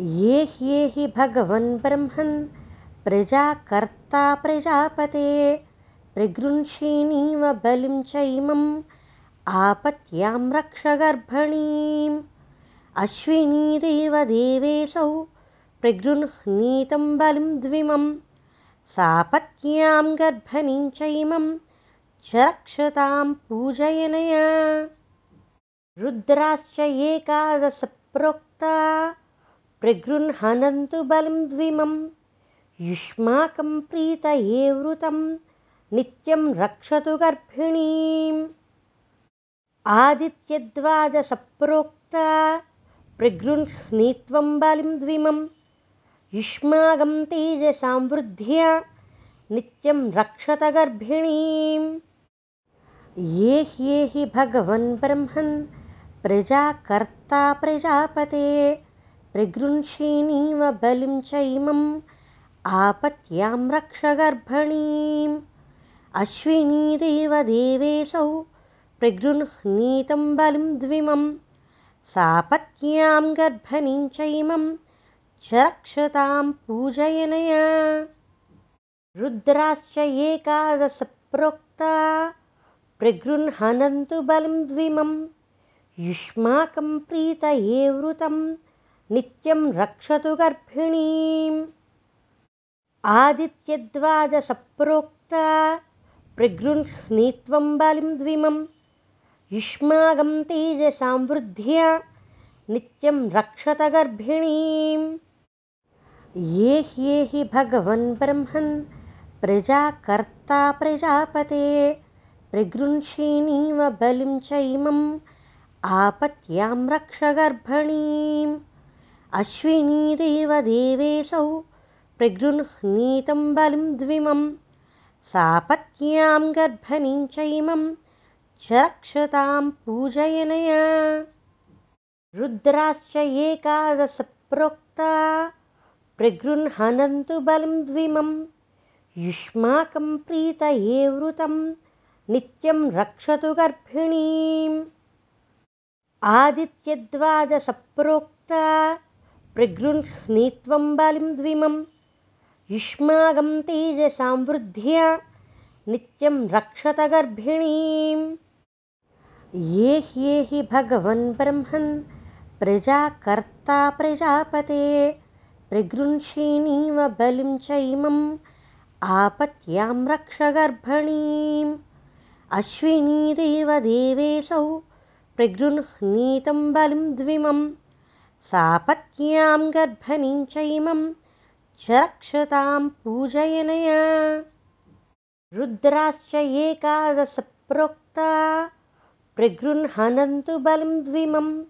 ये ह्येहि भगवन् ब्रह्मन् प्रजाकर्ता प्रजापते। प्रगृह्षीणीव बलिं चैमम् आपत्यां रक्ष गर्भणीम्। अश्विनीदेव देवेशौ प्रगृह्णीतं बलिं द्विमं सापत्न्यां गर्भणीं चैमं च रक्षतां पूजयनया। रुद्राश्च एकादश प्रोक्ता प्रगृह्णन्तु बलिं द्विमं। युष्माकं प्रीतये वृतं नित्यं रक्षतु गर्भिणीम्। आदित्यद्वादसप्रोक्ता प्रगृह्णीत्वं बलिं द्विमं। युष्माकं तेजसां वृद्ध्या नित्यं रक्षत गर्भिणीम्। ये ह्येहि भगवन् ब्रह्मन् प्रजाकर्ता प्रजापते प्रगृह्षीणीव बलिं चैमम् आपत्यां रक्ष गर्भणीम् अश्विनीदेव देवेशौ प्रगृह्णीतं बलिं द्विमं सापत्न्यां गर्भणीं चैमं च रक्षतां पूजयनया रुद्राश्च एकादश प्रोक्ता प्रगृह्णन्तु बलिं द्विमं युष्माकं प्रीतये वृतं नित्यं रक्षतु गर्भिणीम्। आदित्यद्वादसप्रोक्ता प्रगृह्णीत्वं युष्माकं तेजसां वृद्ध्या नित्यं रक्षत गर्भिणीम्। ये ह्येहि भगवन् ब्रह्मन् प्रजाकर्ता प्रजापते प्रगृह्षीणीव बलिं चैमम् आपत्यां रक्ष गर्भणीम् अश्विनीदेव देवेशौ प्रगृह्णीतं बलिं द्विमं सापत्न्यां गर्भणीं चैमं च रक्षतां पूजयनया। रुद्राश्च एकादश प्रोक्ता प्रगृह्णन्तु बलिं द्विमं युष्माकं प्रीतये वृतं नित्यं रक्षतु गर्भिणीम्। आदित्यद्वादसप्रोक्ता प्रगृह्णीत्वं बलिं द्विमं। युष्माकं तेजसां वृद्ध्या नित्यं रक्षत गर्भिणीम् ये ह्येहि भगवन् ब्रह्मन् प्रजाकर्ता प्रजापते प्रगृह्षीणीव बलिं चैमम् आपत्यां रक्ष गर्भणीम् अश्विनीदेव देवेशौ प्रगृह्णीतं बलिं द्विमम् सापत्न्यां गर्भणीं चैमं च रक्षतां पूजयनया। रुद्राश्च एकादश प्रोक्ता प्रगृह्णन्तु बलिं द्विमं।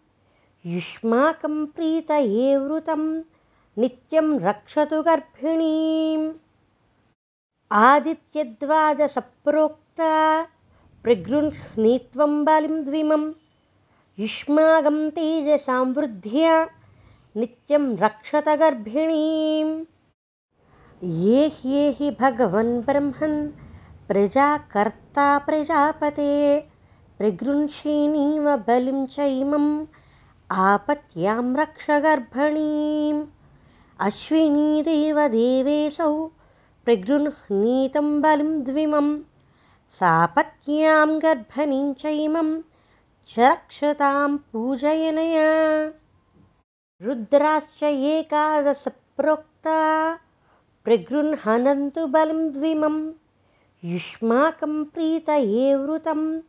युष्माकं प्रीतये वृतं नित्यं रक्षतु गर्भिणीम्। आदित्यद्वादसप्रोक्ता प्रगृह्णीत्वं बलिं द्विमम् युष्माकं तेजसां वृद्ध्या नित्यं रक्षत गर्भिणीम् ये ह्येहि भगवन् ब्रह्मन् प्रजाकर्ता प्रजापते प्रगृह्षीणीव बलिं चैमम् आपत्यां रक्ष गर्भणीम् अश्विनीदेव देवेशौ प्रगृह्णीतं बलिं द्विमं सापत्न्यां गर्भणीं चैमं च रक्षतां पूजयनया। रुद्राश्च एकादश प्रोक्ता प्रगृह्णन्तु बलिं द्विमं युष्माकं प्रीतये वृतं।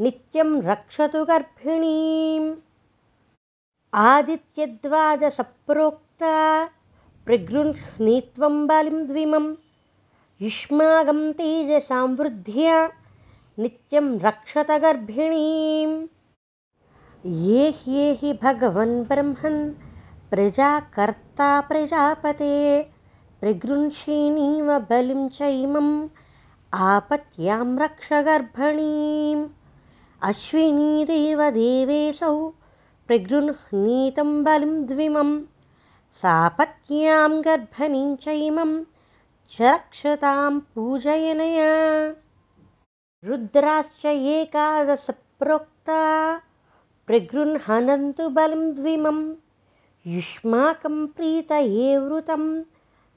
नित्यं रक्षतु गर्भिणीम्। आदित्यद्वादसप्रोक्ता प्रगृह्णीत्वं बलिं द्विमं युष्माकं तेजसां वृद्ध्या। नित्यं रक्षत गर्भिणीम् ये ह्येहि भगवन् ब्रह्मन् प्रजाकर्ता प्रजापते प्रगृह्षीणीव बलिं चैमम् आपत्यां रक्ष अश्विनीदेव देवेशौ प्रगृह्णीतं बलिं द्विमं सापत्न्यां गर्भणीं चैमं च रक्षतां पूजयनया। रुद्राश्च एकादश प्रोक्ता प्रगृह्णन्तु बलिं द्विमं। युष्माकं प्रीतये वृतं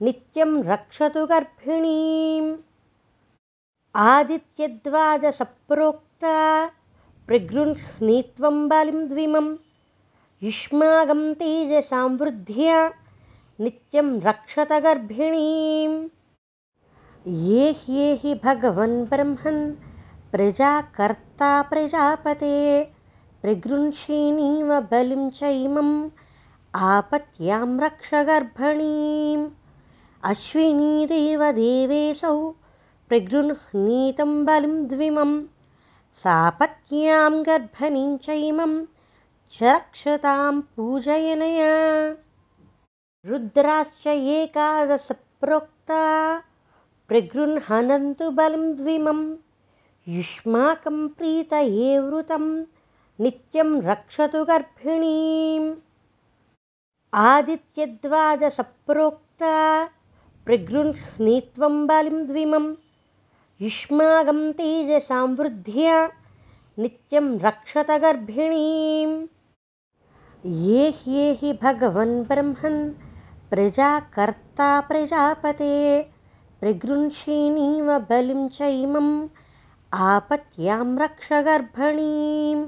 नित्यं रक्षतु गर्भिणीम्। आदित्यद्वादसप्रोक्ता प्रगृह्णीत्वं बलिं द्विमं। युष्माकं तेजसां वृद्ध्या नित्यं रक्षत गर्भिणीम्। ये ह्येहि भगवन् ब्रह्मन् प्रजाकर्ता प्रजापते प्रगृह्षिणीव बलिं चैमम् आपत्यां रक्ष गर्भणीम् अश्विनीरेव देवेशौ प्रगृह्णीतं बलिं द्विमं सापत्न्यां गर्भणीं चैमं च रक्षतां पूजयनया रुद्राश्च एकादशप्रोक्ता प्रगृह्णन्तु बलिं द्विमं युष्माकं प्रीतये वृतं नित्यं रक्षतु गर्भिणीम्। आदित्यद्वादसप्रोक्ता प्रगृह्णीत्वं युष्माकं तेजसां वृद्ध्या नित्यं रक्षत गर्भिणीम्। ये ह्येहि भगवन् ब्रह्मन् प्रजाकर्ता प्रजापते। प्रगृह्षिणीव बलिं चैमम् आपत्यां रक्ष गर्भणीम्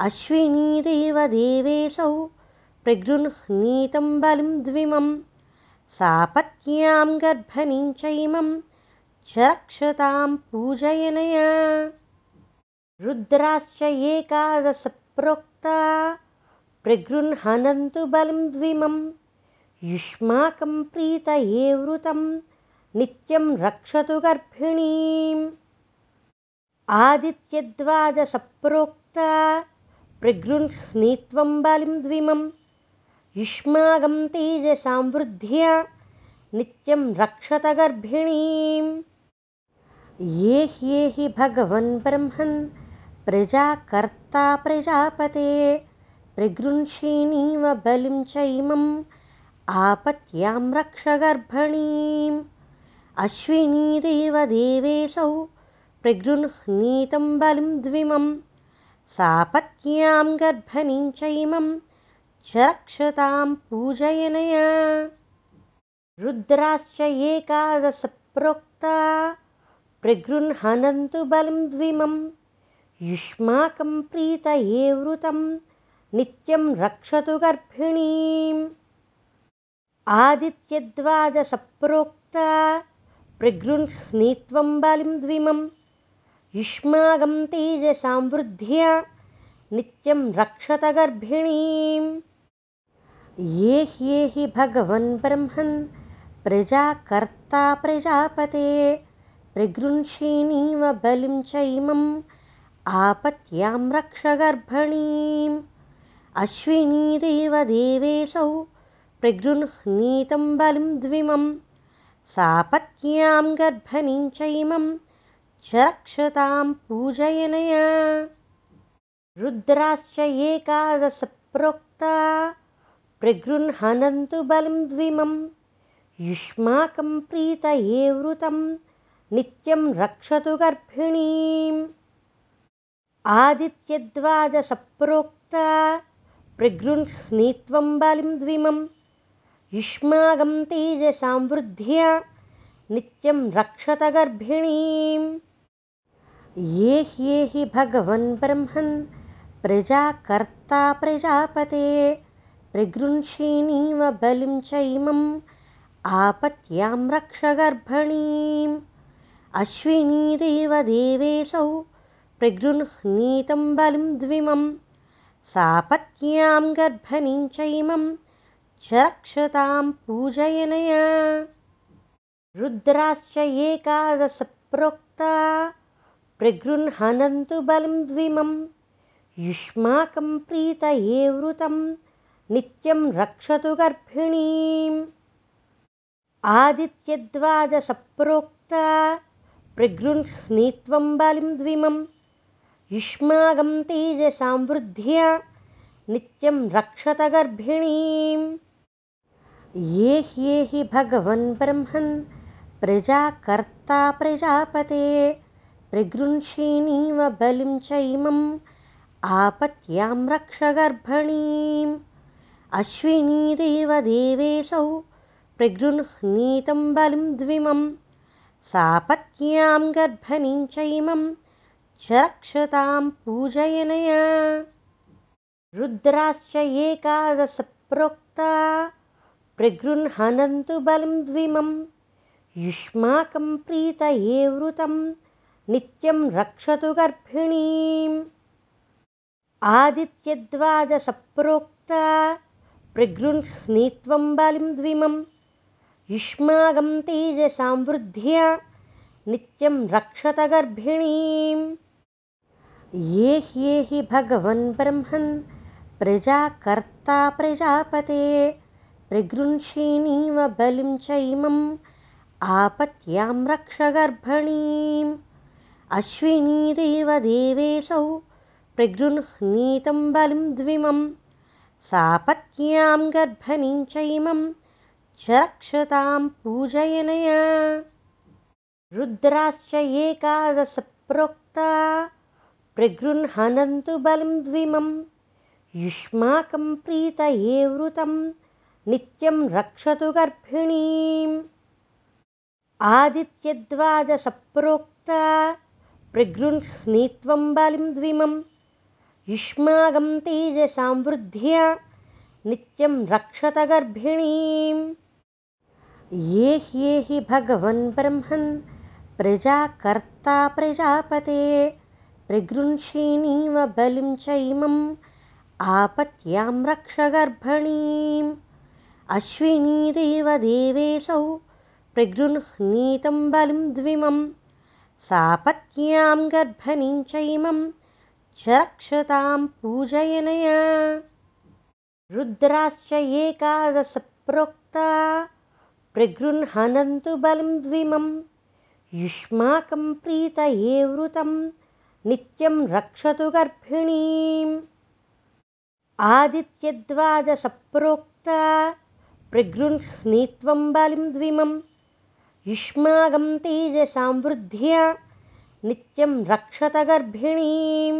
अश्विनीरेव देवेशौ प्रगृह्णीतं बलिं द्विमं सापत्न्यां गर्भणीं चैमं च रक्षतां पूजयनया। रुद्राश्च एकादशप्रोक्ता प्रगृह्णन्तु बलिं द्विमम् युष्माकं प्रीतये वृतं नित्यं रक्षतु गर्भिणीम्। आदित्यद्वादसप्रोक्ता प्रगृह्णीत्वं बलिं द्विमं युष्माकं तेजसां वृद्ध्या नित्यं रक्षत गर्भिणीम् ये ह्येहि भगवन् ब्रह्मन् प्रजाकर्ता प्रजापते प्रगृह्षिणीव बलिं चैमम् आपत्यां रक्ष गर्भणीम् अश्विनीरेव देवेशौ प्रगृह्णीतं बलिं सापत्न्यां गर्भणीं चैमं च रक्षतां पूजयनया। रुद्राश्च एकादशप्रोक्ता प्रगृह्णन्तु बलिं द्विमं युष्माकं प्रीतये वृतं नित्यं रक्षतु गर्भिणीम्। आदित्यद्वादसप्रोक्ता प्रगृह्णीत्वं बलिं द्विमं युष्माकं तेजसां वृद्ध्या नित्यं रक्षत गर्भिणीम् ये ह्येहि भगवन् ब्रह्मन् प्रजाकर्ता प्रजापते प्रगृह्षिणीव बलिं चैमम् आपत्यां रक्ष गर्भणीम् अश्विनीरेव देवेशौ प्रगृह्णीतं बलिं द्विमं सापत्न्यां गर्भणीं चैमं च रुद्राश्च एकादशप्रोक्ता। प्रगृह्णन्तु बलिं द्विमं। युष्माकं प्रीतये वृतं। नित्यं रक्षतु गर्भिणीम्। आदित्यद्वादसप्रोक्ता प्रगृह्णीत्वं बलिं द्विमम् युष्माकं तेजसां वृद्ध्या। नित्यं रक्षत गर्भिणीम् ये ह्येहि भगवन् ब्रह्मन् प्रजाकर्ता प्रजापते। प्रगृह्षिणीव बलिं चैमम् आपत्यां रक्ष गर्भणीम्। अश्विनीरेव देवेशौ प्रगृह्णीतं बलिं द्विमं सापत्न्यां गर्भणीं चैमम् च रक्षतां पूजयनया। रुद्राश्च एकादशप्रोक्ता प्रगृह्णन्तु बलिं द्विमं युष्माकं प्रीतये वृतं नित्यं रक्षतु गर्भिणीम्। आदित्यद्वादसप्रोक्ता प्रगृह्णीत्वं बलिं द्विमं युष्माकं तेजसां वृद्ध्या नित्यं रक्षत गर्भिणीम्। ये ह्येहि भगवन् ब्रह्मन् प्रजाकर्ता प्रजापते प्रगृह्षिणीव बलिं चैमम् आपत्यां रक्ष गर्भणीम्। अश्विनीदेवदेवेऽसौ प्रगृह्णीतं बलिं द्विमं सापत्न्यां गर्भणीं चैमं च रक्षतां पूजयनया। रुद्राश्च एकादशप्रोक्ता बलिं द्विमं युष्माकं प्रीतये वृतं नित्यं रक्षतु गर्भिणीम्। आदित्यद्वादसप्रोक्ता प्रगृह्णीत्वं बलिं द्विमं युष्मागं तेजसां वृद्ध्या नित्यं रक्षत गर्भिणीम्। ये ह्येहि भगवन् ब्रह्मन् प्रजाकर्ता प्रजापते प्रगृह्षिणीव बलिं चैमम् आपत्यां रक्ष गर्भणीम् अश्विनीदेवदेवेऽसौ प्रगृह्णीतं बलिं द्विमं सापत्न्यां गर्भणीं चैमं च रक्षतां पूजयनया। रुद्राश्च एकादशप्रोक्ता प्रगृह्णन्तु बलिं द्विमं युष्माकं प्रीतये वृतं नित्यं रक्षतु गर्भिणीम्। आदित्यद्वादसप्रोक्ता प्रगृह्णीत्वं बलिं द्विमं युष्मागं तेजसां वृद्ध्या नित्यं रक्षत गर्भिणीम् ये ह्येहि भगवन् ब्रह्मन् प्रजाकर्ता प्रजापते प्रगृह्षिणीव बलिं चैमम् आपत्यां रक्ष गर्भणीम् अश्विनीदेवदेवेऽसौ प्रगृह्णीतं बलिं द्विमं सापत्न्यां गर्भणीं चैमं च रक्षतां पूजयनया। रुद्राश्च एकादशप्रोक्ता प्रगृह्णन्तु बलिं द्विमं। युष्माकं प्रीतये वृतं नित्यं रक्षतु गर्भिणीम्। आदित्यद्वादसप्रोक्ता प्रगृह्णीत्वं बलिं द्विमं युष्मागं तेजसां वृद्ध्या नित्यं रक्षत गर्भिणीम्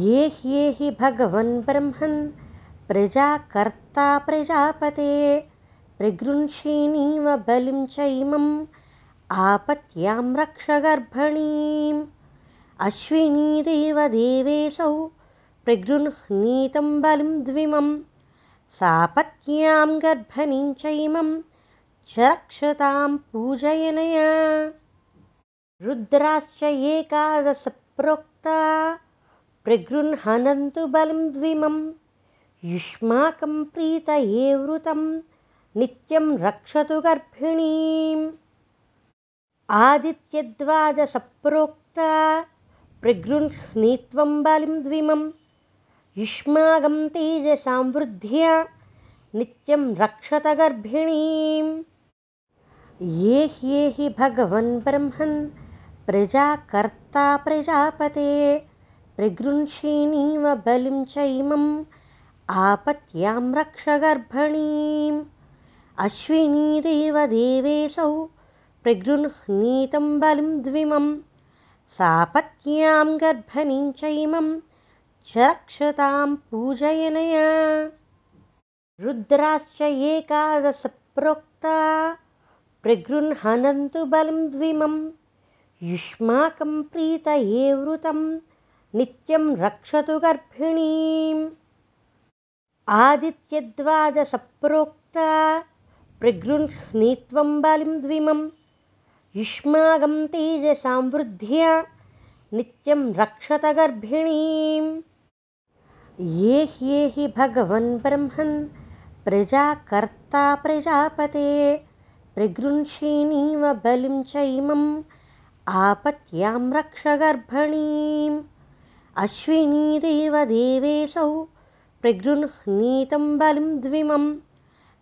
ये ह्येहि भगवन् ब्रह्मन् प्रजाकर्ता प्रजापते प्रगृह्षिणीव बलिं चैमम् आपत्यां रक्ष गर्भणीम् अश्विनीदेवदेवेऽसौ प्रगृह्णीतं बलिं द्विमं सापत्न्यां गर्भणीं चैमं च रक्षतां पूजयनया। रुद्राश्च एकादशप्रोक्ता। प्रगृह्णन्तु बलिं द्विमं। युष्माकं प्रीतये वृतं। नित्यं रक्षतु गर्भिणीम् आदित्यद्वादसप्रोक्ता प्रगृह्णीत्वं बलिं द्विमं। युष्मागं तेजसां वृद्ध्या नित्यं रक्षत गर्भिणीम् ये ह्येहि भगवन् ब्रह्मन् प्रजाकर्ता प्रजापते प्रगृह्षिणीव बलिं चैमम् आपत्यां रक्ष गर्भणीम् अश्विनीदेवदेवेऽसौ प्रगृह्णीतं बलिं द्विमं सापत्न्यां गर्भणीं चैमं च रक्षतां पूजयनया रुद्राश्च एकादशप्रोक्ता प्रगृह्णन्तु बलिं द्विमं युष्माकं प्रीतये वृतं नित्यं रक्षतु गर्भिणीम्। आदित्यद्वादसप्रोक्ता प्रगृह्णीत्वं बलिं द्विमं युष्मागं तेजसां वृद्ध्या नित्यं रक्षत गर्भिणीम्। ये ह्येहि भगवन् ब्रह्मन् प्रजाकर्ता प्रजापते प्रगृह्षिणीव बलिं चैमम् आपत्यां रक्ष गर्भणीम्। अश्विनीदेवदेवेऽसौ प्रगृह्णीतं बलिं द्विमं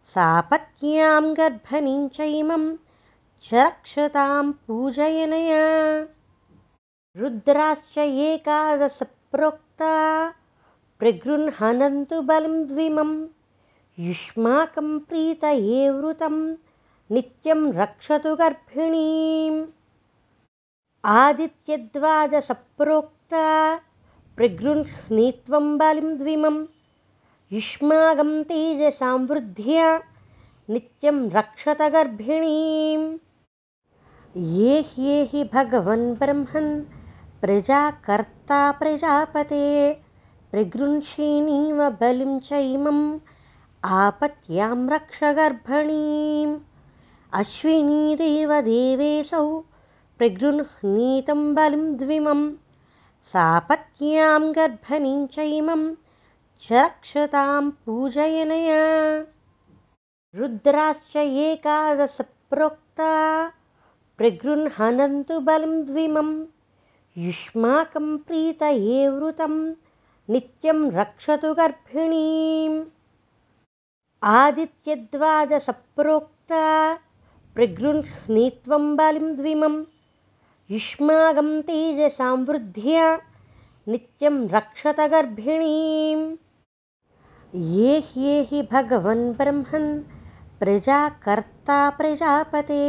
सापत्न्यां गर्भणीं चैमं च रक्षतां पूजयनया। रुद्राश्च एकादशप्रोक्ता बलिं द्विमं युष्माकं प्रीतये वृतं नित्यं रक्षतु गर्भिणीम्। आदित्यद्वादसप्रोक्ता प्रगृह्णीत्वं बलिं द्विमं युष्माकं तेजसां वृद्ध्या नित्यं रक्षत गर्भिणीम्। ये ह्येहि भगवन् ब्रह्मन् प्रजाकर्ता प्रजापते प्रगृह्षिणीव बलिं चैमम् आपत्यां रक्ष अश्विनीदेव देवेशौ प्रगृह्णीतं बलिं द्विमं सापत्न्यां गर्भणीं चैमं च रक्षतां पूजयनया। रुद्राश्च एकादशप्रोक्ता प्रगृह्णन्तु बलिं द्विमं युष्माकं प्रीतये वृतं नित्यं रक्षतु गर्भिणीम् आदित्यद्वादसप्रोक्ता द्विमं युष्माकं तेजसां वृद्ध्या नित्यं रक्षत गर्भिणीम् ये ह्येहि भगवन् ब्रह्मन् प्रजाकर्ता प्रजापते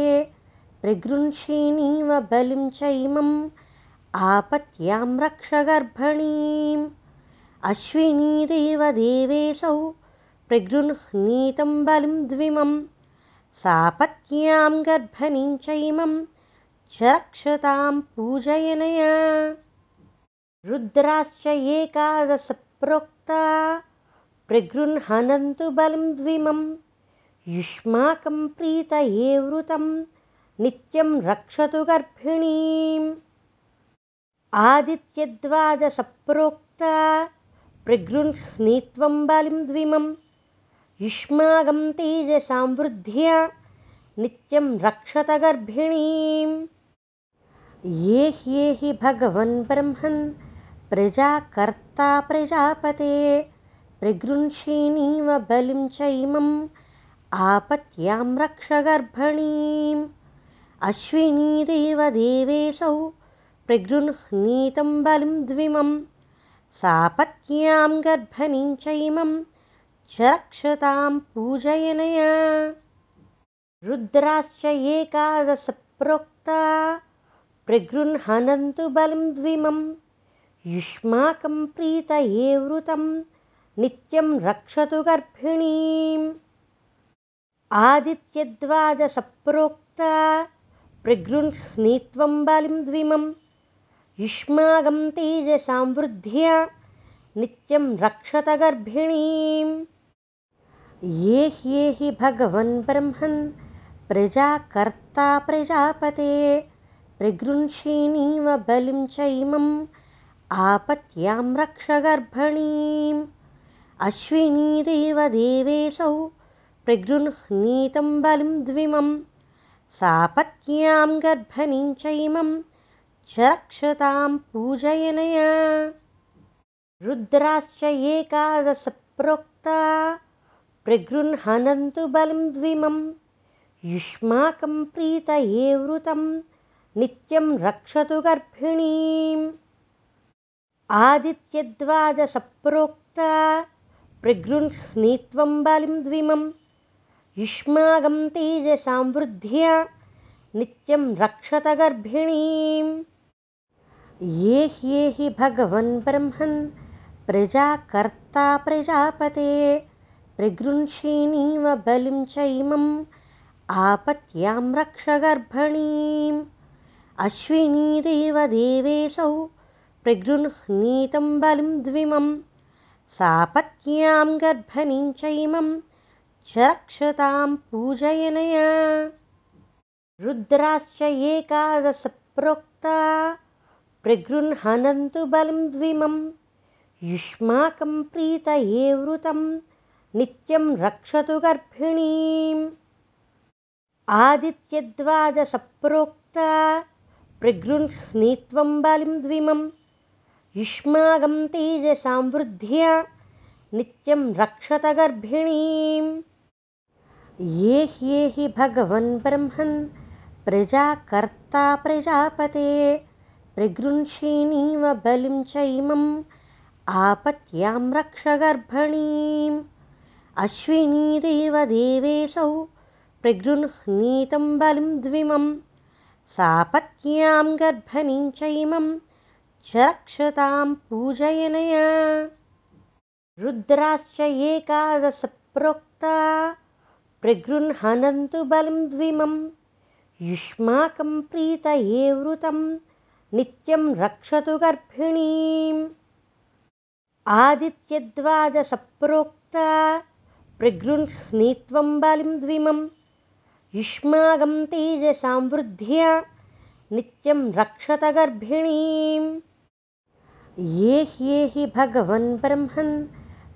प्रगृह्षिणीव बलिं चैमम् आपत्यां रक्ष गर्भणीम् अश्विनीदेव देवेशौ प्रगृह्णीतं बलिं द्विमं सापत्न्यां गर्भणीं चैमं च रक्षतां पूजयनया। रुद्राश्च एकादशप्रोक्ता प्रगृह्णन्तु बलिं द्विमं युष्माकं प्रीतये वृतं नित्यं रक्षतु गर्भिणीम्। आदित्यद्वादसप्रोक्ता प्रगृह्णीत्वं बलिं द्विमम् युष्माकं तेजसां वृद्ध्या नित्यं रक्षत गर्भिणीम् ये ह्येहि भगवन् ब्रह्मन् प्रजाकर्ता प्रजापते प्रगृह्षिणीव बलिं चैमम् आपत्यां रक्ष गर्भणीम् अश्विनीदेव देवेशौ प्रगृह्णीतं बलिं द्विमं सापत्न्यां गर्भणीं चैमम् च रक्षतां पूजयनया। रुद्राश्च एकादशप्रोक्ता। प्रगृह्णन्तु बलिं द्विमं। युष्माकं प्रीतये वृतं। नित्यं रक्षतु गर्भिणीम्। आदित्यद्वादसप्रोक्ता प्रगृह्णीत्वं बलिं द्विमं। युष्माकं तेजसां वृद्ध्या। नित्यं रक्षत गर्भिणीम् ये ह्येहि भगवन् ब्रह्मन् प्रजाकर्ता प्रजापते। प्रगृह्षिणीव बलिं चैमम् आपत्यां रक्ष गर्भणीम्। अश्विनीदेव देवेशौ प्रगृह्णीतं बलिं द्विमं सापत्न्यां गर्भणीं चैमं च रक्षतां पूजयनया। रुद्राश्च एकादशप्रोक्ता प्रगृह्णन्तु बलिं द्विमं। युष्माकं प्रीतये वृतं नित्यं रक्षतु गर्भिणीम् आदित्यद्वादसप्रोक्ता प्रगृह्णीत्वं बलिं द्विमं। युष्माकं तेजसां वृद्ध्या नित्यं रक्षत गर्भिणीम् ये ह्येहि भगवन् ब्रह्मन् प्रजाकर्ता प्रजापते प्रगृह्षिणीव बलिं चैमम् आपत्यां रक्ष गर्भणीम्। देवेशौ प्रगृह्णीतं बलिं द्विमं सापत्न्यां गर्भणीं चैमं च रक्षतां पूजयनया। रुद्राश्च एकादशप्रोक्ता प्रगृह्णन्तु बलिं द्विमं युष्माकं प्रीतये वृतं नित्यं रक्षतु गर्भिणीम्। आदित्यद्वादसप्रोक्ता द्विमं। युष्माकं तेजसां वृद्ध्या नित्यं रक्षत गर्भिणीम्। ये ह्येहि भगवन् ब्रह्मन् प्रजाकर्ता प्रजापते प्रगृह्षिणीव बलिं चैमम् आपत्यां रक्ष गर्भणीम् अश्विनीदेव देवेशौ प्रगृह्णीतं बलिं द्विमं सापत्न्यां गर्भणीं चैमं च रक्षतां पूजयनया। रुद्राश्च एकादशप्रोक्ता प्रगृह्णन्तु बलं द्विमं युष्माकं प्रीतये वृतं नित्यं रक्षतु गर्भिणीम्। आदित्यद्वादसप्रोक्ता प्रगृह्णीत्वं बलिं द्विमं। युष्माकं तेजसां वृद्ध्या नित्यं रक्षत गर्भिणीम् ये ह्येहि भगवन् ब्रह्मन्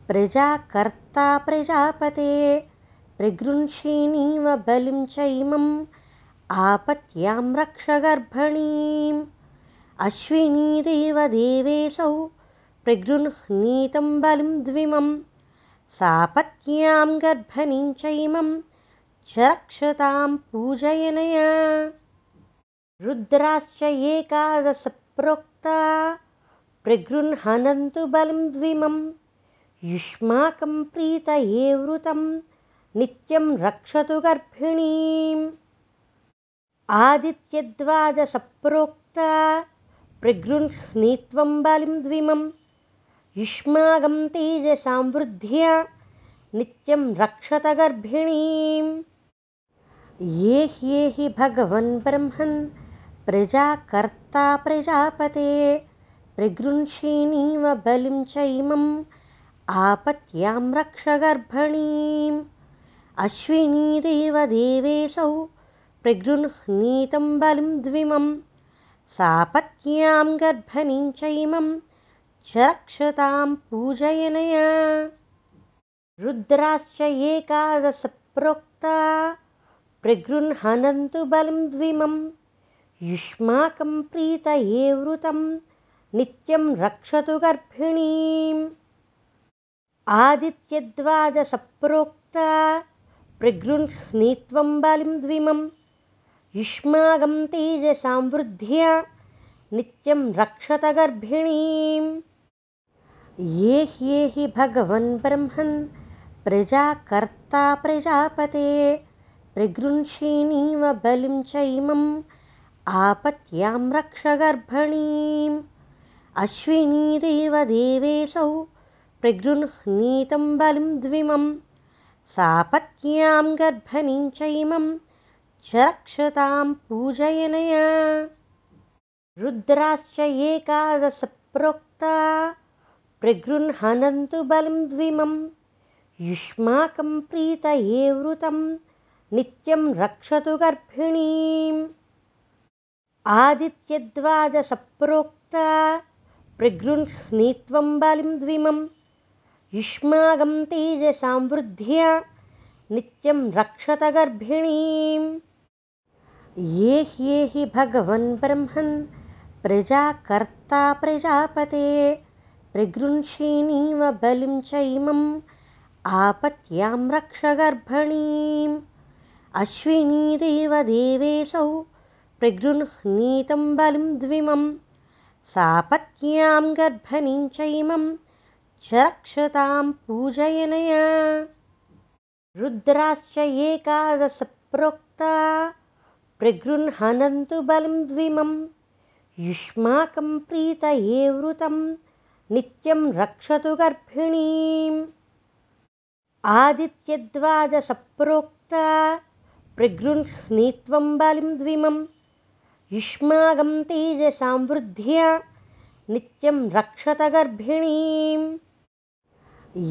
प्रजाकर्ता प्रजापते प्रगृह्षिणीव बलिं चैमम् आपत्यां रक्ष गर्भणीम् अश्विनीरेव देवेशौ प्रगृह्णीतं बलिं सापत्न्यां गर्भणीं चैमं च रक्षतां पूजयनया। रुद्राश्च एकादशप्रोक्ता प्रगृह्णन्तु बलं द्विमं युष्माकं प्रीतये वृतं नित्यं रक्षतु गर्भिणीम्। आदित्यद्वादसप्रोक्ता प्रगृह्णीत्वं बलिं द्विमं युष्माकं तेजसां वृद्ध्या नित्यं रक्षत गर्भिणीम् ये ह्येहि भगवन् ब्रह्मन् प्रजाकर्ता प्रजापते प्रगृह्षिणीव बलिं चैमम् आपत्यां रक्ष गर्भणीम् अश्विनीरेव देवेशौ प्रगृह्णीतं बलिं द्विमं सापत्न्यां गर्भणीं चैमं च रक्षतां पूजयनया। रुद्राश्च एकादशप्रोक्ता। प्रगृह्णन्तु बलं द्विमं। युष्माकं प्रीतये वृतं। नित्यं रक्षतु गर्भिणीम्। आदित्यद्वादसप्रोक्ता प्रगृह्णीत्वं बलिं द्विमं। युष्माकं तेजसां वृद्ध्या। नित्यं रक्षत गर्भिणीम् ये ह्येहि भगवन् ब्रह्मन् प्रजाकर्ता प्रजापते। प्रगृह्षिणीव बलिं चैमम् आपत्यां रक्ष गर्भणीम्। अश्विनीरेव देवेशौ प्रगृह्णीतं बलिं द्विमं सापत्न्यां गर्भणीं चैमं च रक्षतां पूजयनया। रुद्राश्च एकादशप्रोक्ता प्रगृह्णन्तु बलं द्विमं। युष्माकं प्रीतये वृतं नित्यं रक्षतु गर्भिणीम्। आदित्यद्वादसप्रोक्ता प्रगृह्णीत्वं बलिं द्विमं। युष्माकं तेजसां वृद्ध्या नित्यं रक्षत गर्भिणीम्। ये ह्येहि भगवन् ब्रह्मन् प्रजाकर्ता प्रजापते प्रगृह्षिणीव बलिं चैमम् आपत्यां रक्ष गर्भणीम् अश्विनीरेव देवेशौ प्रगृह्णीतं बलिं द्विमं सापत्न्यां गर्भणीं चैमं च रक्षतां पूजयनया रुद्राश्च एकादशप्रोक्ता प्रगृह्णन्तु बलं द्विमं युष्माकं प्रीतये वृतं नित्यं रक्षतु गर्भिणीम्। आदित्यद्वादसप्रोक्ता प्रगृह्णीत्वं युष्माकं तेजसां वृद्ध्या नित्यं रक्षत गर्भिणीम्।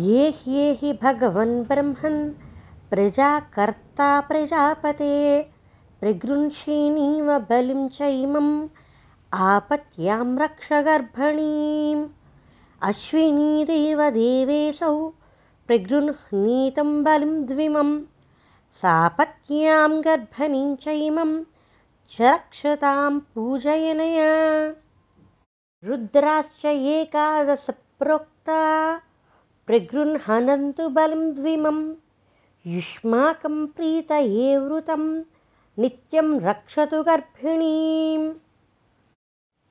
ये ह्येहि भगवन् ब्रह्मन् प्रजाकर्ता प्रजापते प्रगृह्षिणीव बलिं चैमम् आपत्यां रक्ष गर्भणीम् अश्विनीरेव देवेशौ प्रगृह्णीतं बलिं द्विमं सापत्न्यां गर्भणीं चैमं च रक्षतां पूजयनया। रुद्राश्च एकादशप्रोक्ता प्रगृह्णन्तु बलं द्विमं युष्माकं प्रीतये वृतं नित्यं रक्षतु गर्भिणीम्।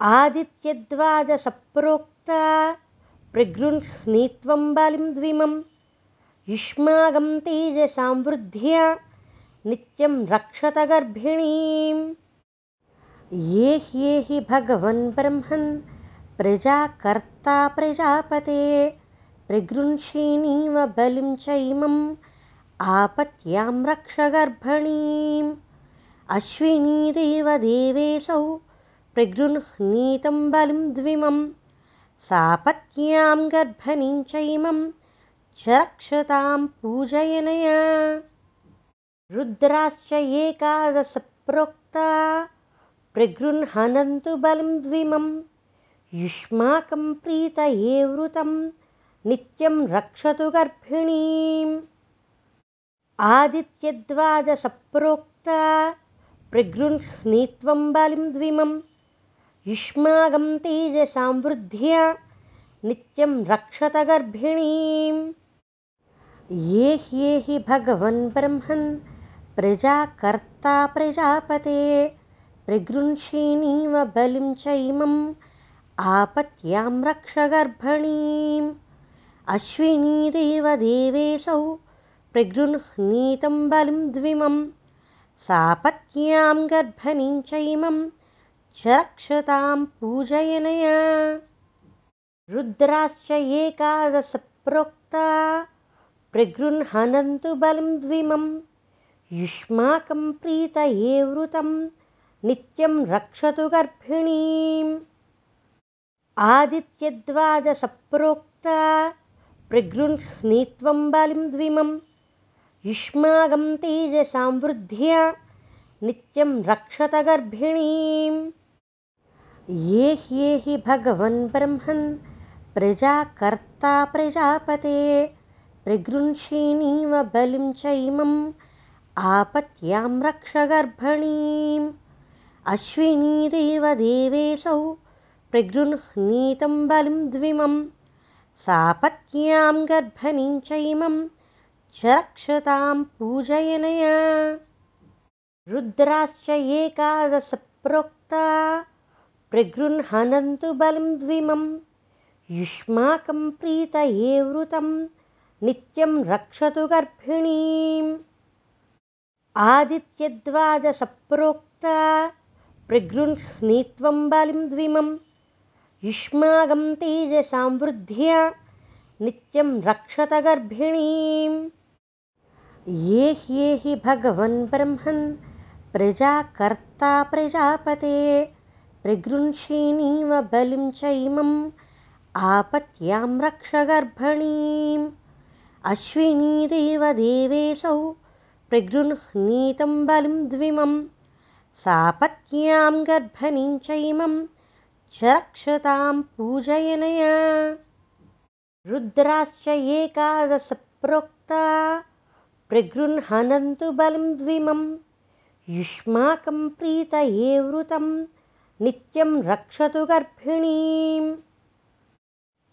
आदित्यद्वादसप्रोक्ता प्रगृह्णीत्वं बलिं द्विमं। युष्माकं तेजसां वृद्ध्या नित्यं रक्षत गर्भिणीम् ये ह्येहि भगवन् ब्रह्मन् प्रजाकर्ता प्रजापते प्रगृह्षिणीव बलिं चैमम् आपत्यां रक्ष गर्भणीम् अश्विनीरेव देवेशौ प्रगृह्णीतं बलिं सापत्न्यां गर्भणीं चैमं च रक्षतां पूजयनया। रुद्राश्च एकादशप्रोक्ता प्रगृह्णन्तु बलिं द्विमं। युष्माकं प्रीतये वृतं नित्यं रक्षतु गर्भिणीम्। आदित्यद्वादसप्रोक्ता प्रगृह्णीत्वं बलिं द्विमं युष्माकं तेजसां वृद्ध्या नित्यं रक्षत गर्भिणीम् ये ह्येहि भगवन् ब्रह्मन् प्रजाकर्ता प्रजापते प्रगृह्षिणीव बलिं चैमम् आपत्यां रक्ष गर्भणीम् अश्विनीरेव देवेशौ प्रगृह्णीतं बलिं द्विमं सापत्न्यां गर्भणीं चैमं च रक्षतां पूजयनया। रुद्राश्च एकादशप्रोक्ता। प्रगृह्णन्तु बलिं द्विमं युष्माकं प्रीतये वृतं। नित्यं रक्षतु गर्भिणीम्। आदित्यद्वादसप्रोक्ता प्रगृह्णीत्वं बलिं द्विमं युष्माकं तेजसां वृद्ध्या। नित्यं रक्षत गर्भिणीम् ये ह्येहि भगवन् ब्रह्मन् प्रजाकर्ता प्रजापते प्रगृह्षिणीव बलिं चैमम् आपत्यां रक्ष अश्विनीरेव देवेशौ प्रगृह्णीतं बलिं द्विमं सापत्न्यां गर्भणीं चैमं च रक्षतां पूजयनया। रुद्राश्च एकादशप्रोक्ता प्रगृह्णन्तु बलिं द्विमं। युष्माकं प्रीतये वृतं नित्यं रक्षतु गर्भिणीम्। आदित्यद्वादसप्रोक्ता प्रगृह्णीत्वं बलिं द्विमम् युष्माकं तेजसां वृद्ध्या नित्यं रक्षत गर्भिणीम्। ये ह्येहि भगवन् ब्रह्मन् प्रजाकर्ता प्रजापते प्रगृह्षिणीव बलिं चैमम् आपत्यां रक्ष गर्भणीम् अश्विनीरेव देवेशौ प्रगृह्णीतं बलिं द्विमं सापत्न्यां गर्भणीं चैमं च रक्षतां पूजयनया रुद्राश्च एकादशप्रोक्ता प्रगृह्णन्तु बलिं द्विमं युष्माकं प्रीतये वृतं नित्यं रक्षतु गर्भिणीम्।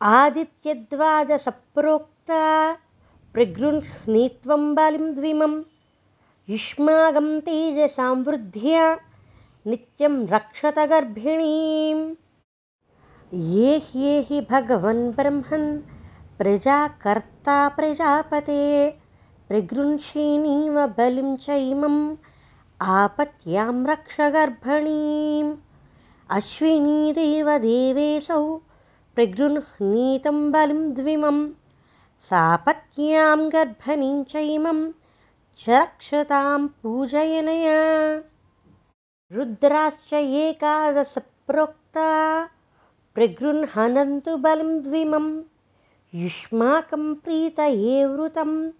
आदित्यद्वादसप्रोक्ता प्रगृह्णीत्वं युष्माकं तेजसां वृद्ध्या नित्यं रक्षत गर्भिणीम्। ये ह्येहि भगवन् ब्रह्मन् प्रजाकर्ता प्रजापते। प्रगृह्षिणीव बलिं चैमम् आपत्यां रक्ष गर्भणीम् अश्विनीरेव देवेशौ प्रगृह्णीतं बलिं द्विमं सापत्न्यां गर्भणीं चैमं च रक्षतां पूजयनया। रुद्राश्च एकादशप्रोक्ता प्रगृह्णन्तु बलिं द्विमं युष्माकं प्रीतये वृतं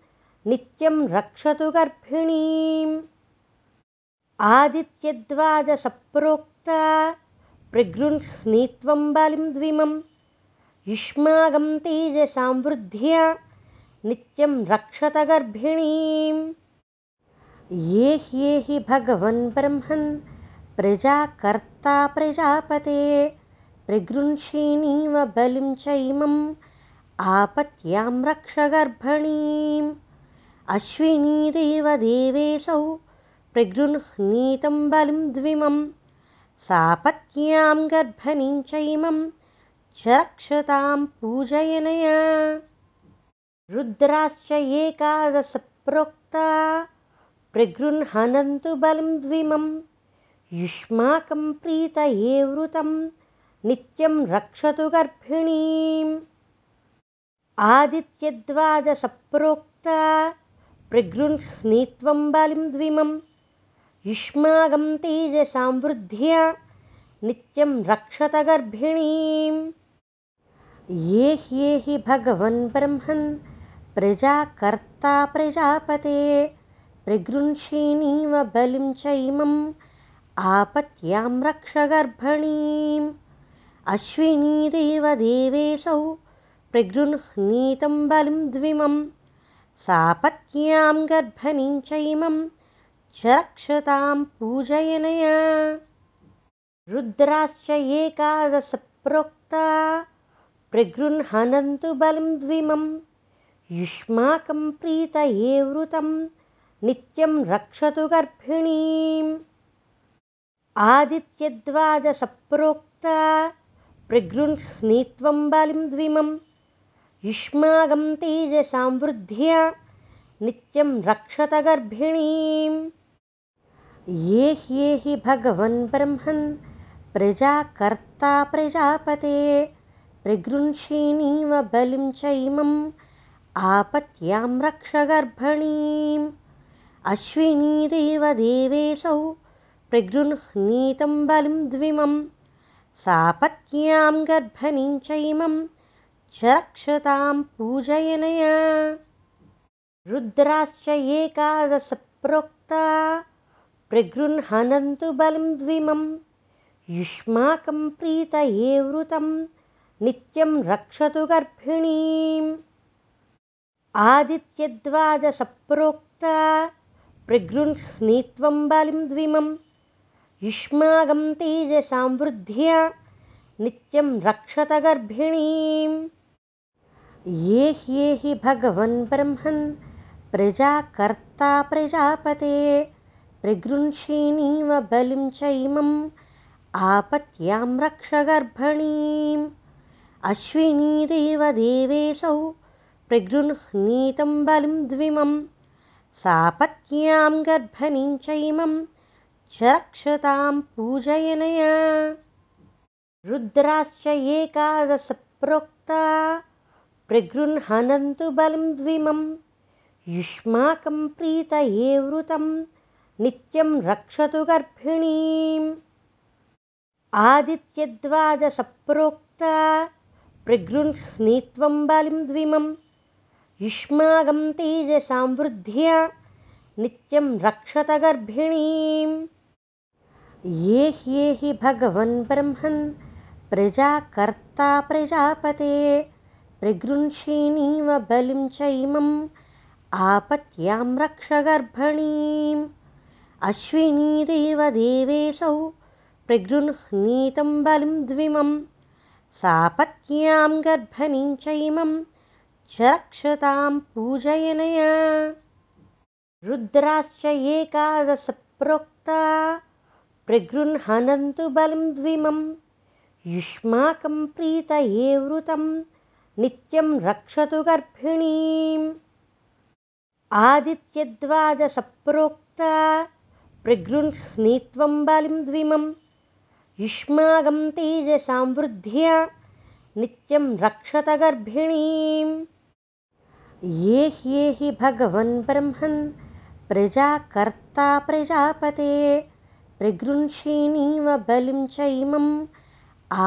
नित्यं रक्षतु गर्भिणीम्। आदित्यद्वादसप्रोक्ता प्रगृह्णीत्वं बलिं द्विमं युष्माकं तेजसां वृद्ध्या नित्यं रक्षत गर्भिणीम् ये ह्येहि भगवन् ब्रह्मन् प्रजाकर्ता प्रजापते प्रगृह्षिणीव बलिं चैमम् आपत्यां रक्ष गर्भणीम् अश्विनीरेव देवेशौ प्रगृह्णीतं बलिं सापत्न्यां गर्भणीं चैमं च रक्षतां पूजयनया। रुद्राश्च एकादशप्रोक्ता प्रगृह्णन्तु बलिं द्विमं युष्माकं प्रीतये वृतं नित्यं रक्षतु गर्भिणीम्। आदित्यद्वादसप्रोक्ता प्रगृह्णीत्वं बलिं द्विमं युष्मागं तेजसां वृद्ध्या नित्यं रक्षत गर्भिणीम् ये ह्येहि भगवन् ब्रह्मन् प्रजाकर्ता प्रजापते प्रगृह्षिणीव बलिं चैमम् आपत्यां रक्ष गर्भणीम् अश्विनीदेव देवेशौ प्रगृह्णीतं बलिं द्विमं सापत्न्यां गर्भणीं चैमं च रुद्राश्च एकादशप्रोक्ता। प्रगृह्णन्तु बलिं द्विमं। युष्माकं प्रीतये वृतं। नित्यं रक्षतु गर्भिणीम्। आदित्यद्वादसप्रोक्ता प्रगृह्णीत्वं बलिं द्विमं। युष्माकं तेजसां वृद्ध्या। नित्यं रक्षत गर्भिणीम् ये ह्येहि भगवन् ब्रह्मन् प्रजाकर्ता प्रजापते। प्रगृह्षिणीव बलिं चैमम् आपत्यां रक्ष गर्भणीम्। अश्विनीदेव देवेशौ प्रगृह्णीतं बलिं द्विमं सापत्न्यां गर्भणीं चैमं च रक्षतां पूजयनया। रुद्राश्च एकादशप्रोक्ता प्रगृह्णन्तु बलिं द्विमं युष्माकं प्रीतये वृतं नित्यं रक्षतु गर्भिणीम्। आदित्यद्वादसप्रोक्ता प्रगृह्णीत्वं बलिं द्विमं युष्माकं तेजसां वृद्ध्या नित्यं रक्षत गर्भिणीम्। ये ह्येहि भगवन् ब्रह्मन् प्रजाकर्ता प्रजापते प्रगृह्षिणीव बलिं चैमम् आपत्यां रक्ष गर्भणीम्। अश्विनीदेव देवेशौ प्रगृह्णीतं बलिं द्विमं सापत्न्यां गर्भणीं चैमं च रक्षतां पूजयनया। रुद्राश्च एकादशप्रोक्ता बलिं द्विमं युष्माकं प्रीतये वृतं नित्यं रक्षतु गर्भिणीम्। आदित्यद्वादसप्रोक्ता प्रगृह्णीत्वं बलिं द्विमं युष्माकं तेजसां वृद्ध्या नित्यं रक्षत गर्भिणीम्। ये ह्येहि भगवन् ब्रह्मन् प्रजाकर्ता प्रजापते प्रगृह्षिणीव बलिं चैमम् आपत्यां रक्ष गर्भणीम् अश्विनीदेव देवेशौ प्रगृह्णीतं बलिं द्विमं सापत्न्यां गर्भणीं चैमं च रक्षतां पूजयनया। रुद्राश्च एकादशप्रोक्ता प्रगृह्णन्तु बलिं द्विमं युष्माकं प्रीतये वृतं नित्यं रक्षतु गर्भिणीम्। आदित्यद्वादसप्रोक्ता प्रगृह्णीत्वं बलिं द्विमं युष्माकं तेजसां वृद्ध्या नित्यं रक्षत गर्भिणीम् ये ह्येहि भगवन् ब्रह्मन् प्रजाकर्ता प्रजापते प्रगृह्षिणीव बलिं चैमम्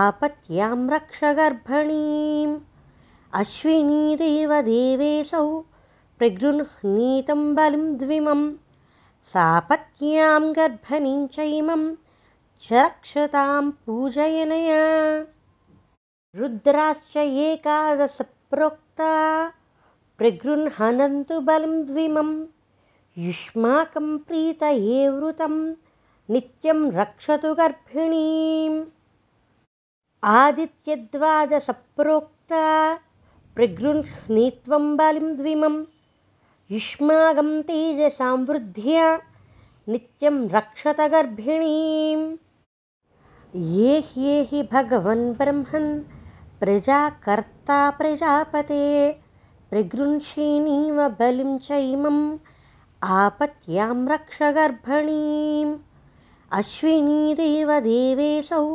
आपत्यां रक्ष गर्भणीम् अश्विनीदेव देवेशौ प्रगृह्णीतं बलिं द्विमं सापत्न्यां गर्भणीं चैमं च रक्षतां पूजयनया। रुद्राश्च एकादशप्रोक्ता प्रगृह्णन्तु बलिं द्विमं। युष्माकं प्रीतये वृतं नित्यं रक्षतु गर्भिणीम्। आदित्यद्वादसप्रोक्ता प्रगृह्णीत्वं बलिं द्विमं युष्माकं तेजसां वृद्ध्या नित्यं रक्षत गर्भिणीम् ये ह्येहि भगवन् ब्रह्मन् प्रजाकर्ता प्रजापते प्रगृह्षिणीव बलिं चैमम् आपत्यां रक्ष गर्भणीम् अश्विनीदेव देवेशौ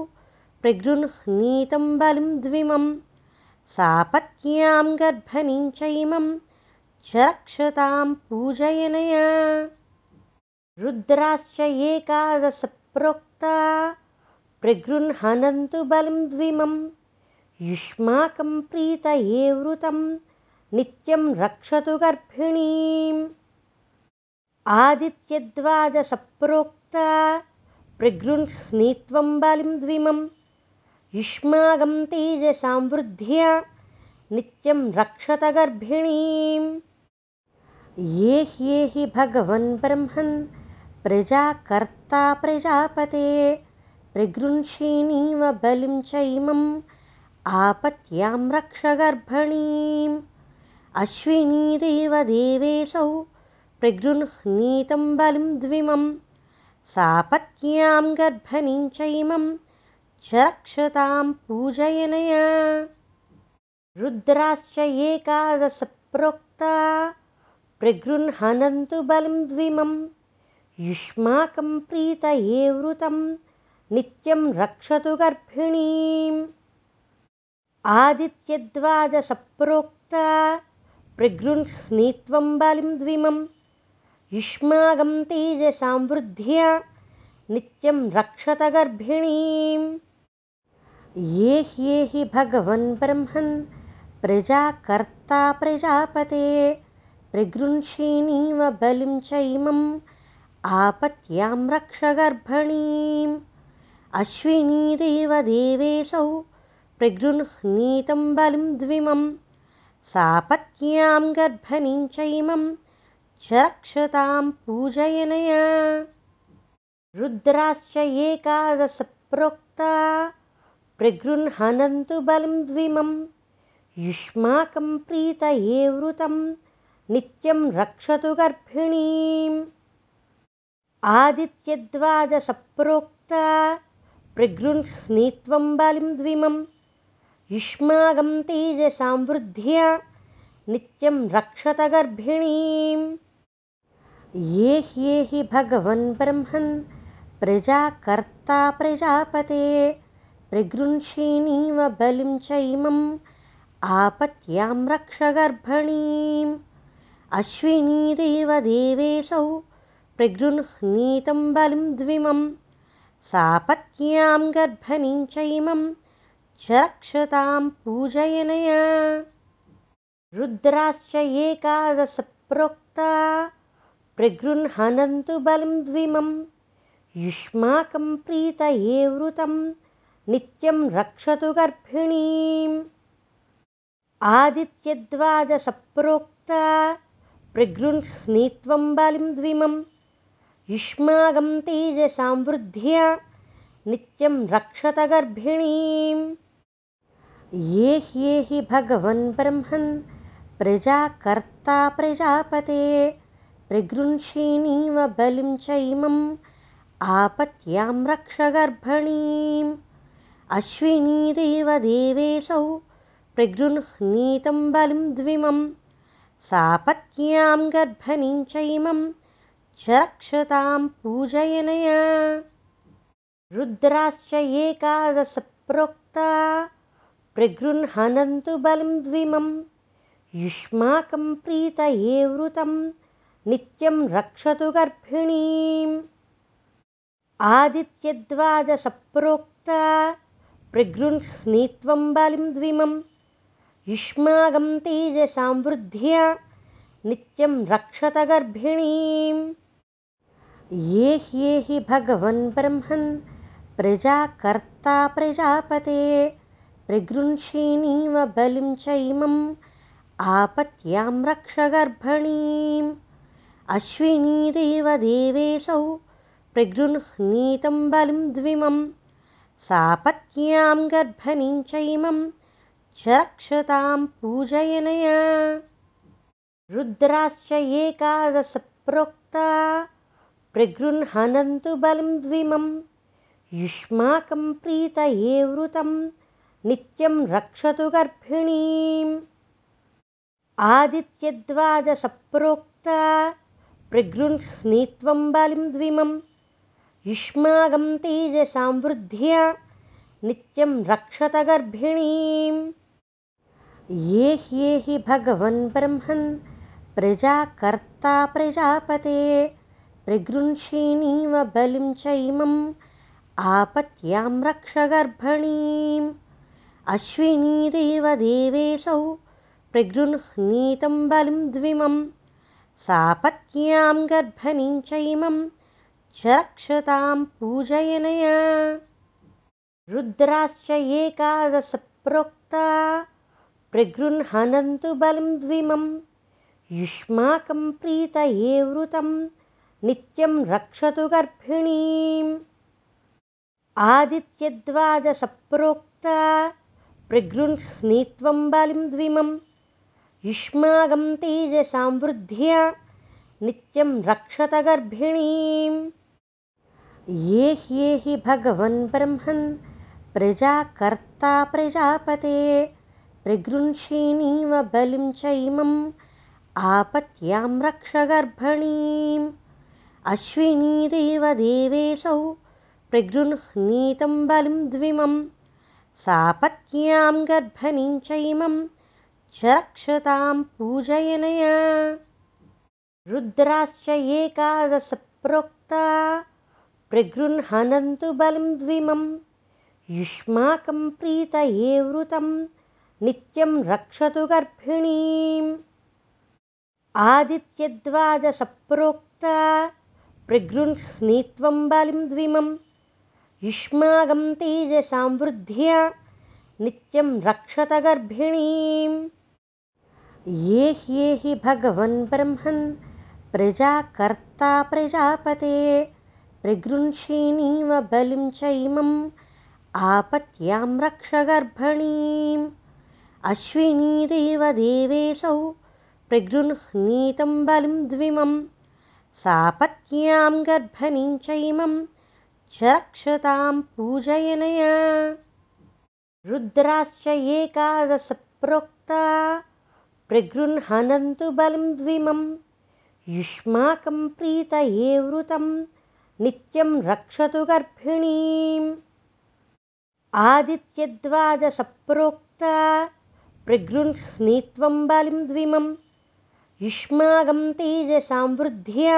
प्रगृह्णीतं बलिं द्विमं सापत्न्यां गर्भणीं च इमं च रक्षतां पूजयनया। रुद्राश्च एकादशप्रोक्ता। प्रगृह्णन्तु बलं द्विमं। युष्माकं प्रीतये वृतं। नित्यं रक्षतु गर्भिणीम् आदित्यद्वादसप्रोक्ता प्रगृह्णीत्वं बलिं द्विमं। युष्माकं तेजसां वृद्ध्या नित्यं रक्षत गर्भिणीम् ये ह्येहि भगवन् ब्रह्मन् प्रजाकर्ता प्रजापते प्रगृंषीणीव बलिं च इमम् आपत्यां रक्ष गर्भणीम् अश्विनीदेव देवेशौ प्रगृह्णीतं बलिं द्विमं सापत्न्यां गर्भणीं च इमं च रक्षतां पूजयनया रुद्राश्च एकादशप्रोक्ता प्रगृह्णन्तु बलिं द्विमं युष्माकं प्रीतये वृतं नित्यं रक्षतु गर्भिणीम्। आदित्यद्वादसप्रोक्ता प्रगृह्णीत्वं बलिं द्विमं युष्माकं तेजसां वृद्ध्या नित्यं रक्षत गर्भिणीम्। ये ह्येहि भगवन् ब्रह्मन् प्रजाकर्ता प्रजापते प्रगृंषीणीव बलिं च इमम् आपत्यां रक्ष गर्भणीम्। अश्विनीदेव देवेशौ प्रगृह्णीतं बलिं द्विमं सापत्न्यां गर्भणीं च इमं च रक्षतां पूजयनया। रुद्राश्च एकादशप्रोक्ता बलिं द्विमं युष्माकं प्रीतये वृतं नित्यं रक्षतु गर्भिणीम्। आदित्यद्वादसप्रोक्ता प्रगृह्णीत्वं बलिं द्विमं युष्माकं तेजसां वृद्ध्या नित्यं रक्षत गर्भिणीम्। ये ह्येहि भगवन् ब्रह्मन् प्रजाकर्ता प्रजापते प्रगृंषीणीव बलिं च इमम् आपत्यां रक्ष अश्विनीदेव देवेशौ प्रगृह्णीतं बलिं द्विमं सापत्न्यां गर्भणीं च इमं च रक्षतां पूजयनया। रुद्राश्च एकादशप्रोक्ता प्रगृह्णन्तु बलिं द्विमं युष्माकं प्रीतये वृतं नित्यं रक्षतु गर्भिणीम् आदित्यद्वादसप्रोक्ता द्विमम् युष्माकं तेजसां वृद्ध्या नित्यं रक्षत गर्भिणीम् ये ह्येहि भगवन् ब्रह्मन् प्रजाकर्ता प्रजापते प्रगृंषीणीव बलिं च इमम् आपत्यां रक्ष गर्भणीम् अश्विनीदेव देवेशौ प्रगृह्णीतं बलिं द्विमं सापत्न्यां गर्भणीं च इमं च रक्षतां पूजयनया। रुद्राश्च एकादशप्रोक्ता प्रगृह्णन्तु बलिं द्विमं युष्माकं प्रीतये वृतं नित्यं रक्षतु गर्भिणीम्। आदित्यद्वादसप्रोक्ता प्रगृह्णीत्वं बलिं द्विमं युष्माकं तेजसां वृद्ध्या नित्यं रक्षत गर्भिणीम् ये ह्येहि भगवन् ब्रह्मन् प्रजाकर्ता प्रजापते प्रगृंषीणीव बलिं च इमम् आपत्यां रक्ष गर्भणीम् अश्विनीदेव देवेशौ प्रगृह्णीतं बलिं द्विमं सापत्न्यां गर्भणीं च इमं च रक्षतां पूजयनया। रुद्राश्च एकादशप्रोक्ता। प्रगृह्णन्तु बलिं द्विमं। युष्माकं प्रीतये वृतं। नित्यं रक्षतु गर्भिणीम्। आदित्यद्वादसप्रोक्ता प्रगृह्णीत्वं बलिं द्विमं। युष्माकं तेजसां वृद्ध्या। नित्यं रक्षत गर्भिणीम् ये ह्येहि भगवन् ब्रह्मन् प्रजाकर्ता प्रजापते। प्रगृह्षिणीव बलिं चैमम् आपत्यां रक्ष गर्भणीम्। अश्विनीदेव देवेशौ प्रगृह्णीतं बलिं द्विमं सापत्न्यां गर्भणीं चैमं च रक्षतां पूजयनया। रुद्राश्च एकादश प्रोक्ता प्रगृह्णन्तु बलिं द्विमं। युष्माकं प्रीतये वृतं नित्यं रक्षतु गर्भिणीम् आदित्यद्वादसप्रोक्ता प्रगृह्णीत्वं बलिं द्विमं। युष्माकं तेजसां वृद्ध्या नित्यं रक्षत गर्भिणीम् ये ह्येहि भगवन् ब्रह्मन् प्रजाकर्ता प्रजापते प्रगृह्षिणीव बलिं चैमम् आपत्यां रक्ष गर्भणीम्। देवेशौ प्रगृह्णीतं बलिं द्विमं सापत्न्यां गर्भणीं चैमं च रक्षतां पूजयनया। रुद्राश्च एकादश प्रोक्ता प्रगृह्णन्तु बलिं द्विमं युष्माकं प्रीतये वृतं नित्यं रक्षतु गर्भिणीम्। आदित्यद्वादसप्रोक्ता द्विमं। युष्माकं तेजसां वृद्ध्या नित्यं रक्षत गर्भिणीम्। ये ह्येहि भगवन् ब्रह्मन् प्रजाकर्ता प्रजापते प्रगृह्षिणीव बलिं चैमम् आपत्यां रक्ष गर्भणीम् अश्विनीदेव देवेशौ प्रगृह्णीतं बलिं द्विमं सापत्न्यां गर्भणीं चैमं च रक्षतां पूजयनया। रुद्राश्च एकादश प्रोक्ता प्रगृह्णन्तु बलिं द्विमं युष्माकं प्रीतये वृतं नित्यं रक्षतु गर्भिणीम्। आदित्यद्वादसप्रोक्ता प्रगृह्णीत्वं बलिं द्विमं। युष्माकं तेजसां वृद्ध्या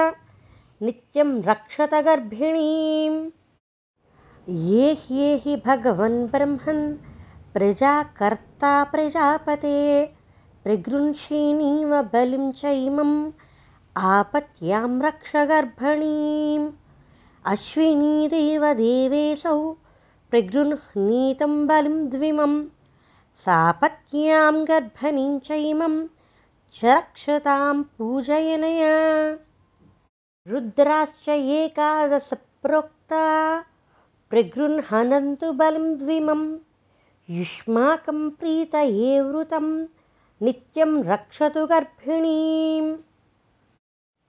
नित्यं रक्षत गर्भिणीम् ये ह्येहि भगवन् ब्रह्मन् प्रजाकर्ता प्रजापते प्रगृह्षिणीव बलिं चैमम् आपत्यां रक्ष गर्भणीम् अश्विनीदेव देवेशौ प्रगृह्णीतं बलिं सापत्न्यां गर्भणीं चैमं च रक्षतां पूजयनया। रुद्राश्च एकादश प्रोक्ता प्रगृह्णन्तु बलिं द्विमं युष्माकं प्रीतये वृतं नित्यं रक्षतु गर्भिणीम्।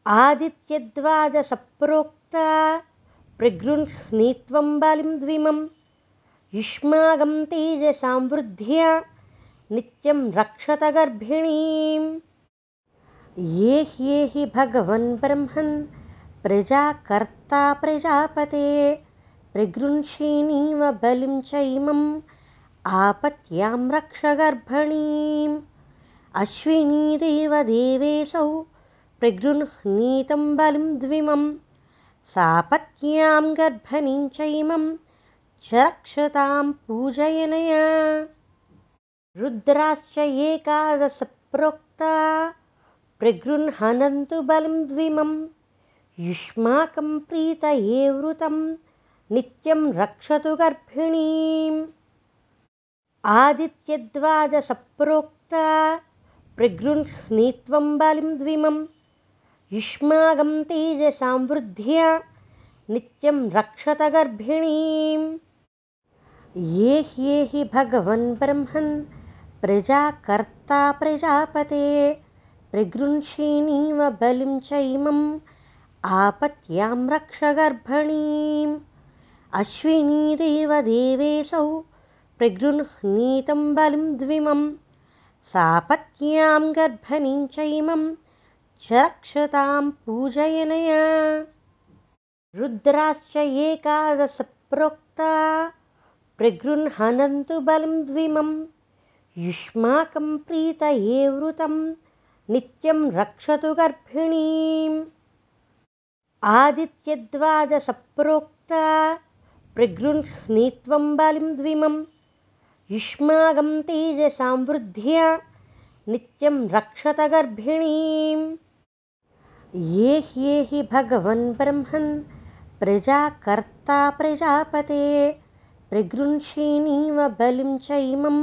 आदित्यद्वादसप्रोक्ता प्रगृह्णीत्वं बलिं द्विमं युष्माकं तेजसां वृद्ध्या नित्यं रक्षत गर्भिणीम् ये ह्येहि भगवन् ब्रह्मन् प्रजाकर्ता प्रजापते प्रगृह्षिणीव बलिं चैमम् आपत्यां रक्ष गर्भणीम् अश्विनीदेव देवेशौ प्रगृह्णीतं बलिं द्विमं सापत्न्यां गर्भणीं चैमं च रक्षतां पूजयनया। रुद्राश्च एकादश प्रोक्ता प्रगृह्णन्तु बलिं द्विमं। युष्माकं प्रीतये वृतं। नित्यं रक्षतु गर्भिणीम्। आदित्यद्वादसप्रोक्ता प्रगृह्णीत्वं बलिं द्विमं। युष्माकं तेजसां वृद्ध्या। नित्यं रक्षत गर्भिणीम् ये ह्येहि भगवन् ब्रह्मन् प्रजाकर्ता प्रजापते। प्रगृह्षिणीव बलिं चैमम् आपत्यां रक्ष गर्भणीम्। अश्विनीदेव देवेशौ प्रगृह्णीतं बलिं द्विमं सापत्न्यां गर्भणीं चैमं च रक्षतां पूजयनया। रुद्राश्च एकादश प्रोक्ता प्रगृह्णन्तु बलिं द्विमं। युष्माकं प्रीतये वृतं नित्यं रक्षतु गर्भिणीम्। आदित्यद्वादसप्रोक्ता प्रगृह्णीत्वं बलिं द्विमं। युष्माकं तेजसां वृद्ध्या नित्यं रक्षत गर्भिणीम्। ये ह्येहि भगवन् ब्रह्मन् प्रजाकर्ता प्रजापते प्रगृंषीणीव बलिं चैमम्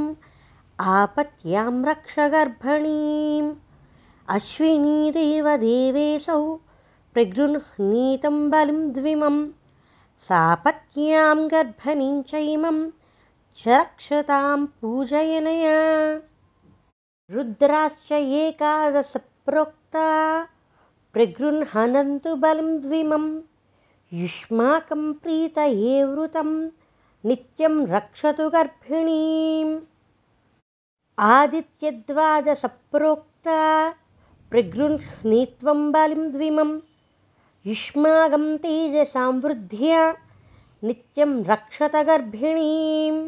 आपत्यां रक्ष गर्भणीम् अश्विनीदेव देवेऽसौ प्रगृह्णीतं बलिं द्विमं सापत्न्यां गर्भणीं चैमं च रक्षतां पूजयनया रुद्राश्च एकादशप्रोक्ता प्रगृह्णन्तु बलिं द्विमं युष्माकं प्रीतये वृतं नित्यं रक्षतु गर्भिणीम्। आदित्यद्वादसप्रोक्ता प्रगृह्णीत्वं युष्माकं तेजसां वृद्ध्या नित्यं रक्षत गर्भिणीम्।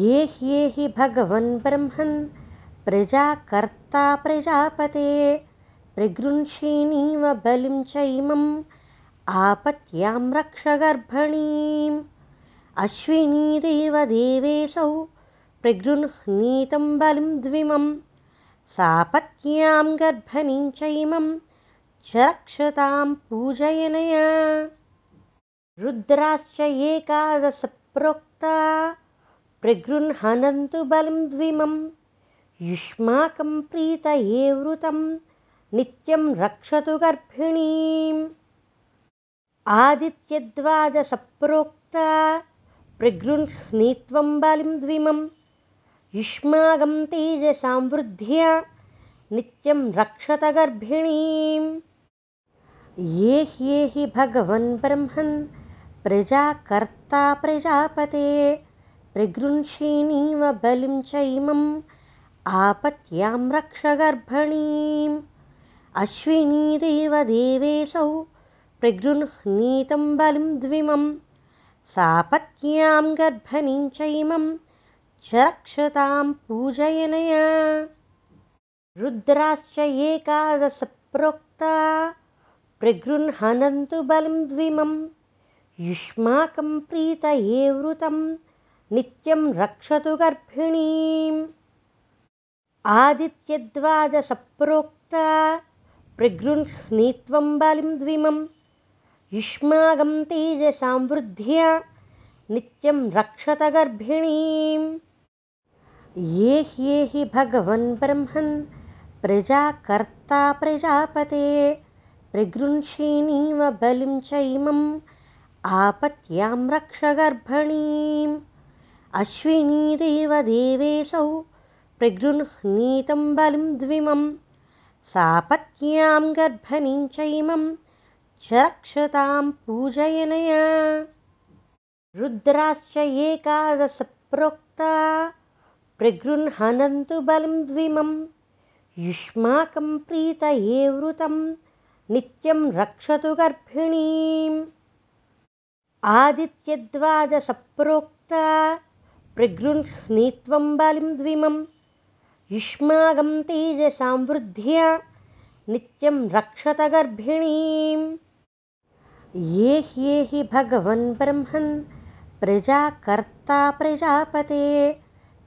ये ह्येहि भगवन् ब्रह्मन् प्रजाकर्ता प्रजापते प्रगृंषीणीव बलिं चैमम् आपत्यां रक्ष गर्भणीम् अश्विनीदेव देवेऽसौ प्रगृह्णीतं बलिं द्विमं सापत्न्यां गर्भणीं चैमं च रक्षतां पूजयनया। रुद्राश्च एकादशप्रोक्ता प्रगृह्णन्तु बलिं द्विमं युष्माकं प्रीतये वृतं नित्यं रक्षतु गर्भिणीम्। आदित्यद्वादसप्रोक्ता प्रगृह्णीत्वं बलिं द्विमं। युष्माकं तेजसां वृद्ध्या नित्यं रक्षत गर्भिणीम् ये ह्येहि भगवन् ब्रह्मन् प्रजाकर्ता प्रजापते प्रगृंषीणीव बलिं चैमम् आपत्यां रक्ष गर्भणीम् अश्विनीदेव देवेऽसौ प्रगृह्णीतं बलिं सापत्न्यां गर्भणीं चैमं च रक्षतां पूजयनया। रुद्राश्च एकादशप्रोक्ता प्रगृह्णन्तु बलिं द्विमं। युष्माकं प्रीतये वृतं नित्यं रक्षतु गर्भिणीम्। आदित्यद्वादसप्रोक्ता प्रगृह्णीत्वं बलिं द्विमं युष्माकं तेजसां वृद्ध्या नित्यं रक्षत गर्भिणीम् ये ह्येहि भगवन् ब्रह्मन् प्रजाकर्ता प्रजापते प्रगृंषीणीव बलिं चैमम् आपत्यां रक्ष गर्भणीम् अश्विनीदेव देवेऽसौ प्रगृह्णीतं बलिं द्विमं सापत्न्यां गर्भणीं चैमं च रक्षतां पूजयनया। रुद्राश्च एकादशप्रोक्ता। प्रगृह्णन्तु बलिं द्विमं युष्माकं प्रीतये वृतं। नित्यं रक्षतु गर्भिणीम्। आदित्यद्वादसप्रोक्ता प्रगृह्णीत्वं बलिं द्विमं युष्माकं तेजसां वृद्ध्या। नित्यं रक्षत गर्भिणीम् ये ह्येहि भगवन् ब्रह्मन् प्रजाकर्ता प्रजापते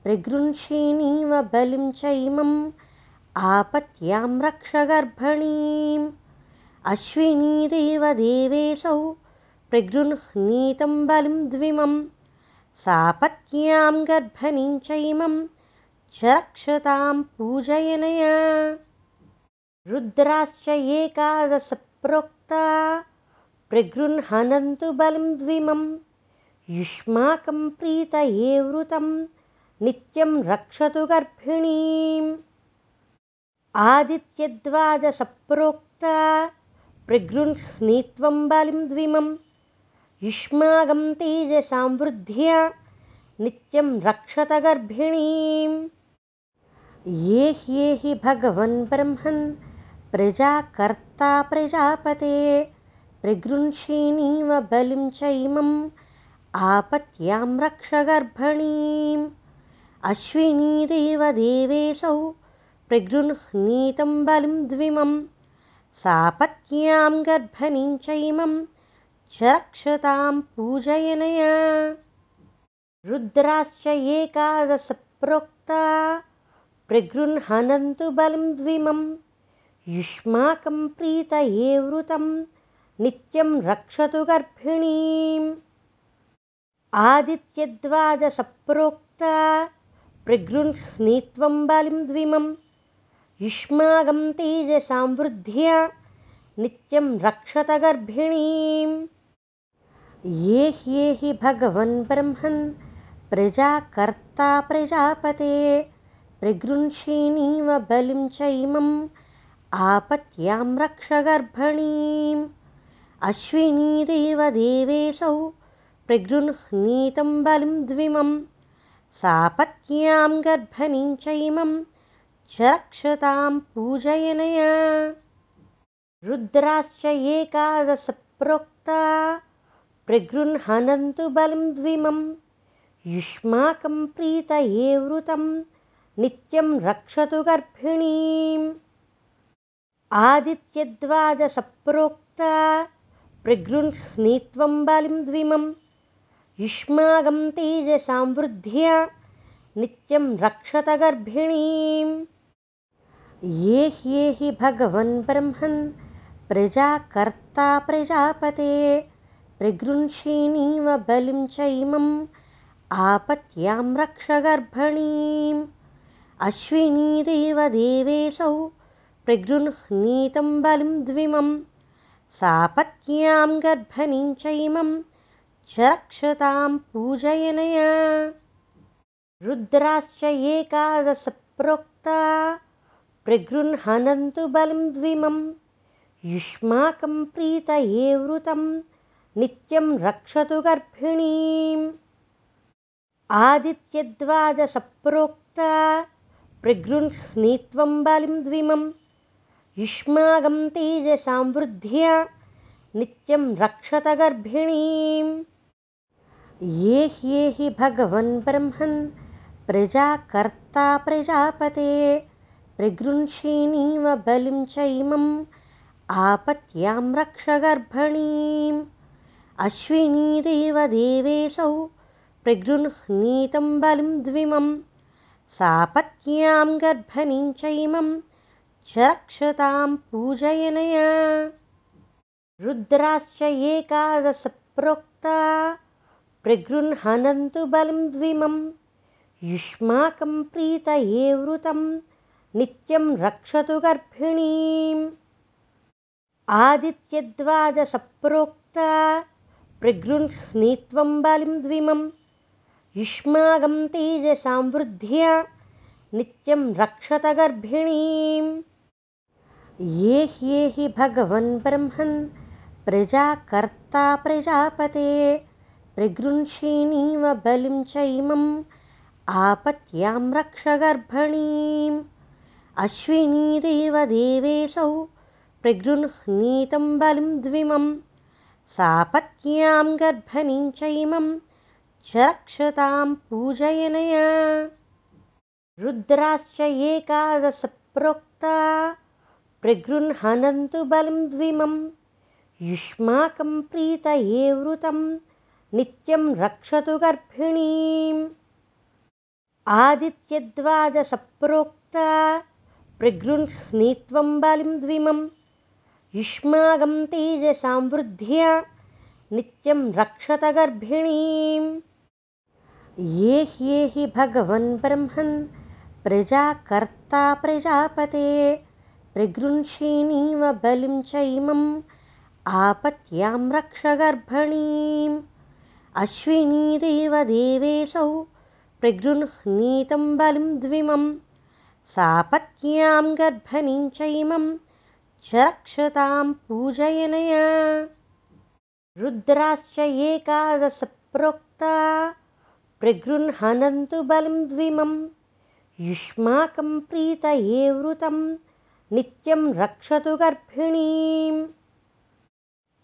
प्रगृंषीणीव बलिं चैमम् आपत्यां रक्ष अश्विनीदेव देवेऽसौ प्रगृह्णीतं बलिं द्विमं सापत्न्यां गर्भणीं चैमं च रक्षतां पूजयनया। रुद्राश्च एकादशप्रोक्ता प्रगृह्णन्तु बलिं द्विमं। युष्माकं प्रीतये वृतं नित्यं रक्षतु गर्भिणीम्। आदित्यद्वादसप्रोक्ता प्रगृह्णीत्वं बलिं द्विमं। युष्माकं तेजसां वृद्ध्या नित्यं रक्षत गर्भिणीम्। ये ह्येहि भगवन् ब्रह्मन् प्रजाकर्ता प्रजापते प्रगृंषीणीव बलिं चैमम् आपत्यां रक्ष गर्भणीम् अश्विनीदेवदेवेऽसौ प्रगृह्णीतं बलिं द्विमं सापत्न्यां गर्भणीं चैमं च रक्षतां पूजयनया रुद्राश्च एकादशप्रोक्ता प्रगृह्णन्तु बलिं द्विमं युष्माकं प्रीतये वृतं नित्यं रक्षतु गर्भिणीम्। आदित्यद्वादसप्रोक्ता प्रगृह्णीत्वं युष्माकं तेजसां वृद्ध्या नित्यं रक्षत गर्भिणीम्। ये ह्येहि भगवन् ब्रह्मन् प्रजाकर्ता प्रजापते। प्रगृह्षिणीव बलिं चैमम् आपत्यां रक्ष गर्भणीम् अश्विनीदेवदेवेऽसौ प्रगृह्णीतं बलिं द्विमं सापत्न्यां गर्भणीं चैमं च रक्षतां पूजयनया। रुद्राश्च एकादशप्रोक्ता प्रगृह्णन्तु बलिं द्विमं युष्माकं प्रीतये वृतं नित्यं रक्षतु गर्भिणीम्। आदित्यद्वादसप्रोक्ता प्रगृह्णीत्वं बलिं द्विमं युष्माकं तेजसां वृद्ध्या नित्यं रक्षत गर्भिणीम् ये ह्येहि भगवन् ब्रह्मन् प्रजाकर्ता प्रजापते प्रगृह्षिणीव बलिं चैमम् आपत्यां रक्ष गर्भणीम् अश्विनीदेवदेवेऽसौ प्रगृह्णीतं बलिं सापत्न्यां गर्भणीं चैमं च रक्षतां पूजयनया। रुद्राश्च एकादशप्रोक्ता प्रगृह्णन्तु बलिं द्विमं युष्माकं प्रीतये वृतं नित्यं रक्षतु गर्भिणीम्। आदित्यद्वादसप्रोक्ता प्रगृह्णीत्वं बलिं द्विमं युष्माकं तेजसां वृद्ध्या नित्यं रक्षत गर्भिणीम् ये ह्येहि भगवन् ब्रह्मन् प्रजाकर्ता प्रजापते प्रगृह्षिणीव बलिं चैमम् आपत्यां रक्ष गर्भणीम् अश्विनीदेवदेवेऽसौ प्रगृह्णीतं बलिं द्विमं सापत्न्यां गर्भणीं चैमं च रुद्राश्च एकादशप्रोक्ता। प्रगृह्णन्तु बलिं द्विमं। युष्माकं प्रीतये वृतं। नित्यं रक्षतु गर्भिणीम्। आदित्यद्वादसप्रोक्ता प्रगृह्णीत्वं बलिं द्विमं। युष्माकं तेजसां वृद्ध्या। नित्यं रक्षत गर्भिणीम् ये ह्येहि भगवन् ब्रह्मन् प्रजाकर्ता प्रजापते। प्रगृह्षिणीव बलिं चैमम् आपत्यां रक्ष गर्भणीम्। अश्विनीदेवदेवेऽसौ प्रगृह्णीतं बलिं द्विमं सापत्न्यां गर्भणीं चैमं च रक्षतां पूजयनया। रुद्राश्च एकादशप्रोक्ता प्रगृह्णन्तु बलिं द्विमं युष्माकं प्रीतये वृतं नित्यं रक्षतु गर्भिणीम्। आदित्यद्वादसप्रोक्ता प्रगृह्णीत्वं बलिं द्विमं युष्माकं तेजसां वृद्ध्या नित्यं रक्षत गर्भिणीम्। ये ह्येहि भगवन् ब्रह्मन् प्रजाकर्ता प्रजापते प्रगृह्षिणीव बलिं चैमम् आपत्यां रक्ष गर्भणीम्। अश्विनीदेवदेवेऽसौ प्रगृह्णीतं बलिं द्विमं सापत्न्यां गर्भणीं चैमं च रक्षतां पूजयनया। रुद्राश्च एकादशप्रोक्ता बलिं द्विमं युष्माकं प्रीतये वृतं नित्यं रक्षतु गर्भिणीम्।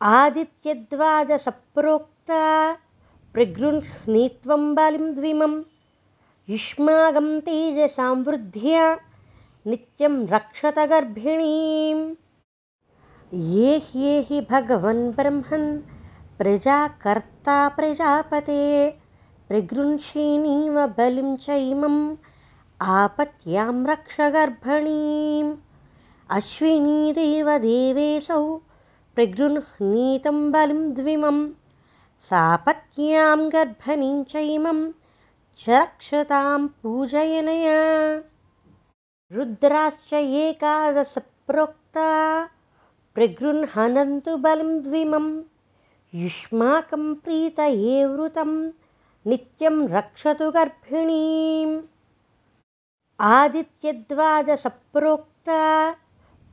आदित्यद्वादसप्रोक्ता प्रगृह्णीत्वं बलिं द्विमं युष्माकं तेजसां वृद्ध्या नित्यं रक्षत गर्भिणीम्। ये ह्येहि भगवन् ब्रह्मन् प्रजाकर्ता प्रजापते प्रगृह्षीणीव बलिं चैमम् आपत्यां रक्ष गर्भणीम् अश्विनीदेव देवेऽसौ प्रगृह्णीतं बलिं द्विमं सापत्न्यां गर्भणीं चैमं च रक्षतां पूजयनया। रुद्राश्च एकादशप्रोक्ता प्रगृह्णन्तु बलिं द्विमं युष्माकं प्रीतये वृतं नित्यं रक्षतु गर्भिणीम्। आदित्यद्वादसप्रोक्ता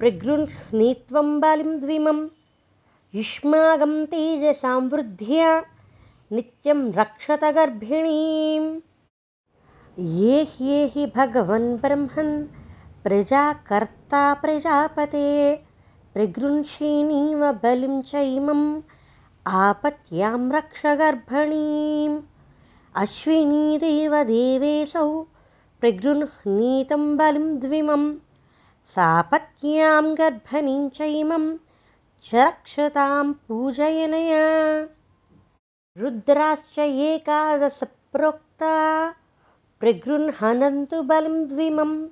प्रगृह्णीत्वं बलिं द्विमं युष्माकं तेजसां वृद्ध्या नित्यं रक्षत गर्भिणीम् ये ह्येहि भगवन् ब्रह्मन् प्रजाकर्ता प्रजापते प्रगृह्षीणीव बलिं चैमम् आपत्यां रक्ष गर्भणीम् अश्विनीदेव देवेऽसौ प्रगृह्णीतं बलिं द्विमं सापत्न्यां गर्भणीं चैमं च रक्षतां पूजयनया। रुद्राश्च एकादशप्रोक्ता प्रगृह्णन्तु बलिं द्विमम्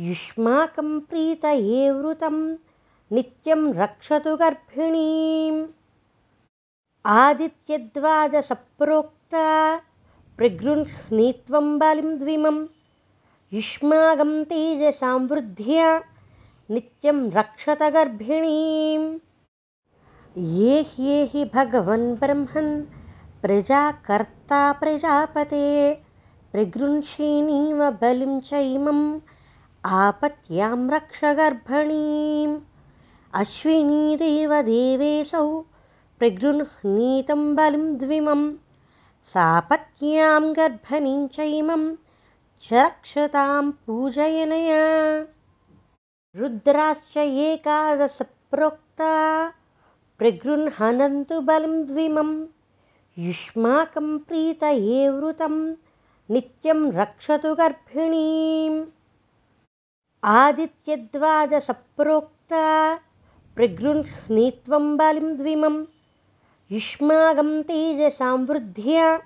युष्माकं प्रीतये वृतं नित्यं रक्षतु गर्भिणीम्। आदित्यद्वादसप्रोक्ता प्रगृह्णीत्वं बलिं द्विमं युष्माकं तेजसां वृद्ध्या नित्यं रक्षत गर्भिणीम् ये ह्येहि भगवन् ब्रह्मन् प्रजाकर्ता प्रजापते प्रगृह्षीणीव बलिं चैमम् आपत्यां रक्ष गर्भणीम् अश्विनीदेव देवेऽसौ प्रगृह्णीतं बलिं द्विमं सापत्न्यां गर्भणीं चैमं च रक्षतां पूजयनया। रुद्राश्च एकादशप्रोक्ता। प्रगृह्णन्तु बलिं द्विमं। युष्माकं प्रीतये वृतं। नित्यं रक्षतु गर्भिणीम् आदित्यद्वादसप्रोक्ता प्रगृह्णीत्वं बलिं द्विमं। युष्माकं तेजसां वृद्ध्या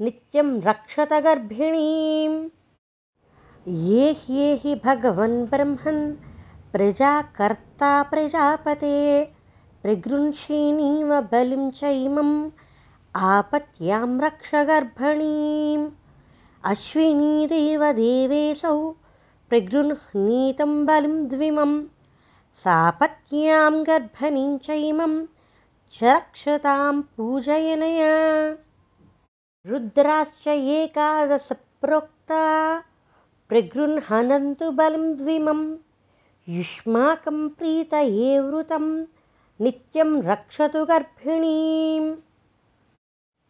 नित्यं रक्षत गर्भिणीम् ये ह्येहि भगवन् ब्रह्मन् प्रजाकर्ता प्रजापते प्रगृह्षीणीव बलिं चैमम् आपत्यां रक्ष गर्भणीम् अश्विनीदेव देवेऽसौ प्रगृह्णीतं बलिं द्विमं सापत्न्यां गर्भणीं चैमं च रक्षतां पूजयनया रुद्राश्च एकादशप्रोक्ता प्रगृह्णन्तु बलिं द्विमं युष्माकं प्रीतये वृतं नित्यं रक्षतु गर्भिणीम्।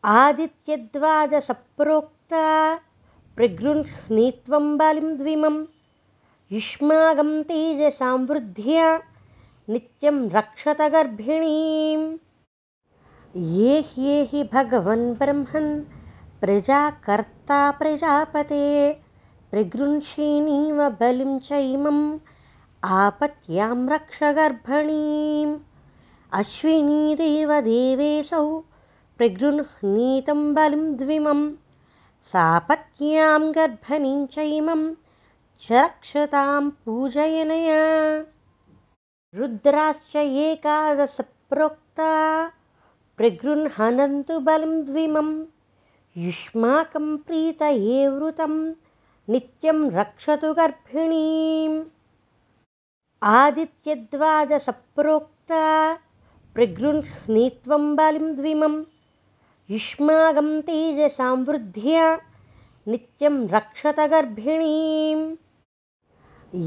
आदित्यद्वादसप्रोक्ता प्रगृह्णीत्वं बलिं द्विमम् युष्माकं तेजसां वृद्ध्या नित्यं रक्षत गर्भिणीम्। ये ह्येहि भगवन् ब्रह्मन् प्रजाकर्ता प्रजापते प्रगृह्षीणीव बलिं चैमम् आपत्यां रक्ष गर्भणीम्। अश्विनीदेव देवेऽसौ प्रगृह्णीतं बलिं द्विमं सापत्न्यां गर्भणीं चैमं च रक्षतां पूजयनया। रुद्राश्च एकादशप्रोक्ता बलिं द्विमं युष्माकं प्रीतये वृतं नित्यं रक्षतु गर्भिणीम्। आदित्यद्वादसप्रोक्ता प्रगृह्णीत्वं बलिं द्विमं युष्माकं तेजसां वृद्ध्या नित्यं रक्षत गर्भिणीम्।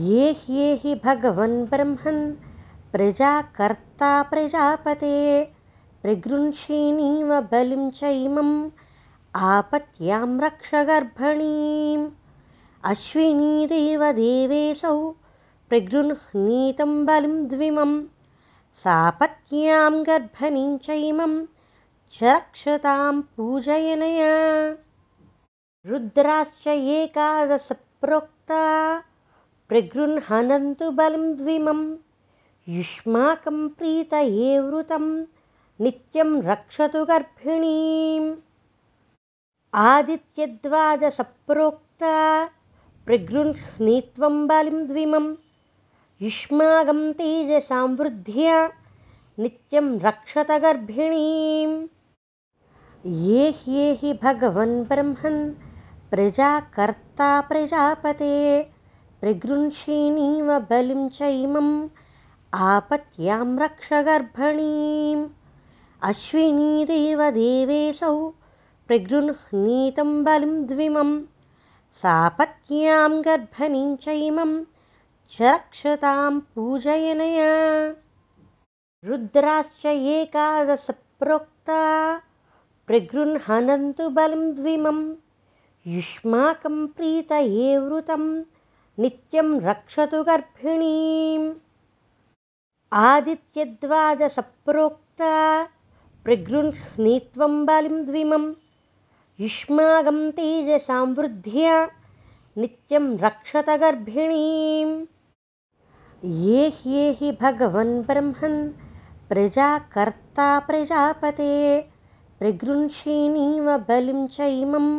ये ह्येहि भगवन् ब्रह्मन् प्रजाकर्ता प्रजापते प्रगृह्षीणीव बलिं चैमम् आपत्यां रक्ष अश्विनीदेव देवेऽसौ प्रगृह्णीतं बलिं द्विमं सापत्न्यां गर्भणीं चैमं च रक्षतां पूजयनया। रुद्राश्च एकादशप्रोक्ता प्रगृह्णन्तु बलं द्विमं युष्माकं प्रीतये वृतं नित्यं रक्षतु गर्भिणीम् आदित्यद्वादसप्रोक्ता द्विमं युष्माकं तेजसां वृद्ध्या नित्यं रक्षत गर्भिणीम् ये ह्येहि भगवन् ब्रह्मन् प्रजाकर्ता प्रजापते प्रगृंषीणीव बलिं चैमम् आपत्यां रक्ष गर्भणीम् अश्विनीदेव देवेशौ प्रगृह्णीतं बलिं द्विमं सापत्न्यां गर्भणीं चैमं च रक्षतां पूजयनया। रुद्राश्च एकादशप्रोक्ता प्रगृह्णन्तु बलं द्विमं युष्माकं प्रीतये वृतं नित्यं रक्षतु गर्भिणीम्। आदित्यद्वादसप्रोक्ता प्रगृह्णीत्वं बलिं द्विमं युष्माकं तेजसां वृद्ध्या नित्यं रक्षत गर्भिणीम् ये ह्येहि भगवन् ब्रह्मन् प्रजाकर्ता प्रजापते प्रगृंषीणीव बलिं चैमम्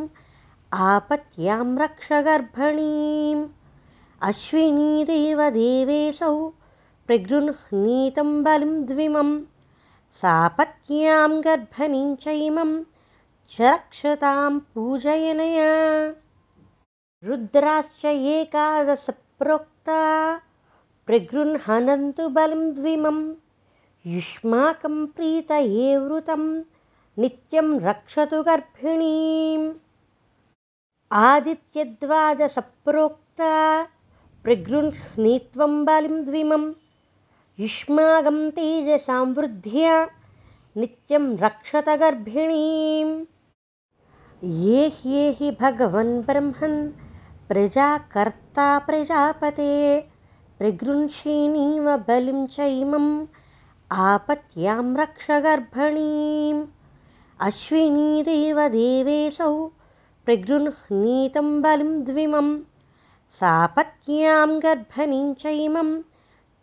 आपत्यां रक्ष गर्भणीम् अश्विनीदेव देवेशौ प्रगृह्णीतं बलिं द्विमं सापत्न्यां गर्भणीं चैमं च रक्षतां पूजयनया। रुद्राश्च एकादशप्रोक्ता। प्रगृह्णन्तु बलं द्विमं। युष्माकं प्रीतये वृतं। नित्यं रक्षतु गर्भिणीम्। आदित्यद्वादसप्रोक्ता प्रगृह्णीत्वं बलिं द्विमं। युष्माकं तेजसां वृद्ध्या। नित्यं रक्षत गर्भिणीम् ये ह्येहि भगवन् ब्रह्मन् प्रजाकर्ता प्रजापते। प्रगृंषीणीव बलिं चैमम् आपत्यां रक्ष गर्भणीम्। अश्विनीदेव देवेशौ प्रगृह्णीतं बलिं द्विमं सापत्न्यां गर्भणीं चैमं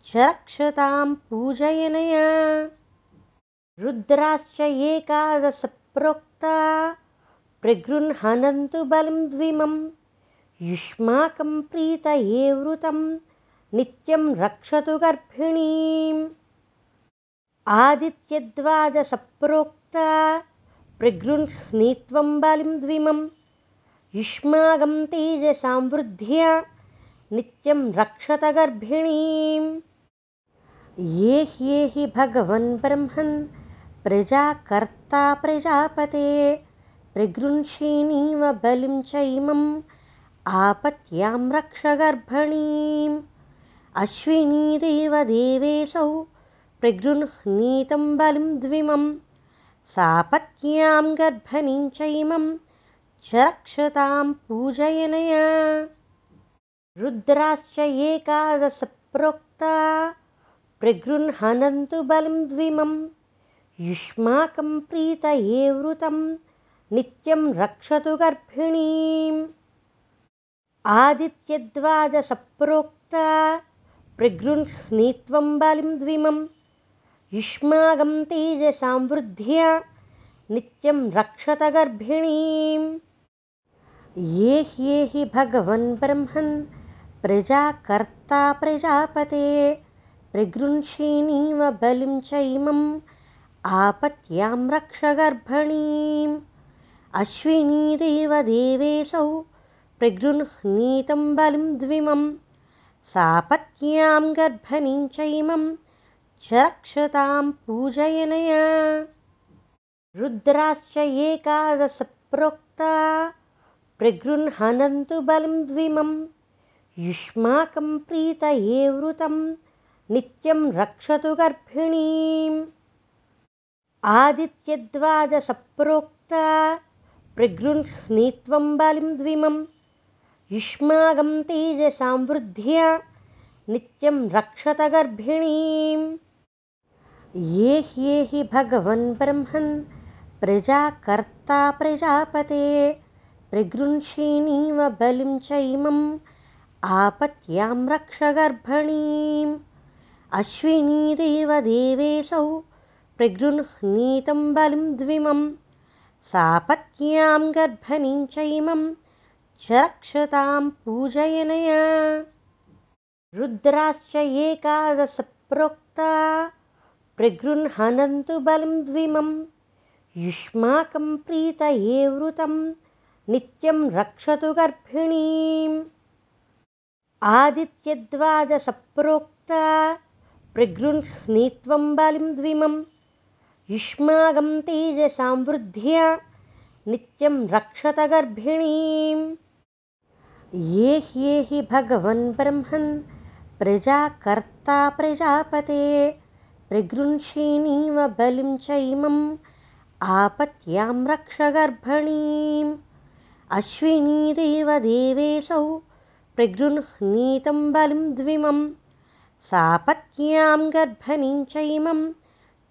च रक्षतां पूजयनया। रुद्राश्च एकादशप्रोक्ता प्रगृह्णन्तु बलं द्विमं। युष्माकं प्रीतये वृतं नित्यं रक्षतु गर्भिणीम् आदित्यद्वादसप्रोक्ता प्रगृह्णीत्वं बलिं द्विमं। युष्माकं तेजसां वृद्ध्या नित्यं रक्षत गर्भिणीम् ये ह्येहि भगवन् ब्रह्मन् प्रजाकर्ता प्रजापते प्रगृंषीणीव बलिं चैमम् आपत्यां रक्ष गर्भणीम्। देवेशौ प्रगृह्णीतं बलिं द्विमं सापत्न्यां गर्भणीं चैमं च रक्षतां पूजयनया। रुद्राश्च एकादशप्रोक्ता प्रगृह्णन्तु बलं द्विमं युष्माकं प्रीतये वृतं नित्यं रक्षतु गर्भिणीम्। आदित्यद्वादसप्रोक्ता द्विमं। युष्माकं तेजसां वृद्ध्या नित्यं रक्षत गर्भिणीम्। ये ह्येहि भगवन् ब्रह्मन् प्रजाकर्ता प्रजापते प्रगृंषीणीव बलिं चैमम् आपत्यां रक्ष गर्भणीम् अश्विनीदेव देवेशौ प्रगृह्णीतं बलिं द्विमं सापत्न्यां गर्भणीं चैमं च रक्षतां पूजयनया। रुद्राश्च एकादशप्रोक्ता प्रगृह्णन्तु बलं द्विमं युष्माकं प्रीतये वृतं नित्यं रक्षतु गर्भिणीम्। आदित्यद्वादसप्रोक्ता प्रगृह्णीत्वं बलिं द्विमं। युष्माकं तेजसां वृद्ध्या नित्यं रक्षत गर्भिणीम् ये ह्येहि भगवन् ब्रह्मन् प्रजाकर्ता प्रजापते प्रगृह्षिणीव बलिं चैमम् आपत्यां रक्ष गर्भणीम् अश्विनीदेव देवेशौ प्रगृह्णीतं बलिं सापत्न्यां गर्भणीं चैमं च रक्षतां पूजयनया। रुद्राश्च एकादशप्रोक्ता प्रगृह्णन्तु बलिं द्विमं युष्माकं प्रीतये वृतं नित्यं रक्षतु गर्भिणीम्। आदित्यद्वादसप्रोक्ता प्रगृह्णीत्वं बलिं द्विमं युष्मागं तेजसां वृद्ध्या नित्यं रक्षत गर्भिणीम् ये ह्येहि भगवन् ब्रह्मन् प्रजाकर्ता प्रजापते प्रगृह्षिणीव बलिं चैमम् आपत्यां रक्ष गर्भणीम् अश्विनीदेव देवेशौ प्रगृह्णीतं बलिं द्विमं सापत्न्यां गर्भणीं चैमं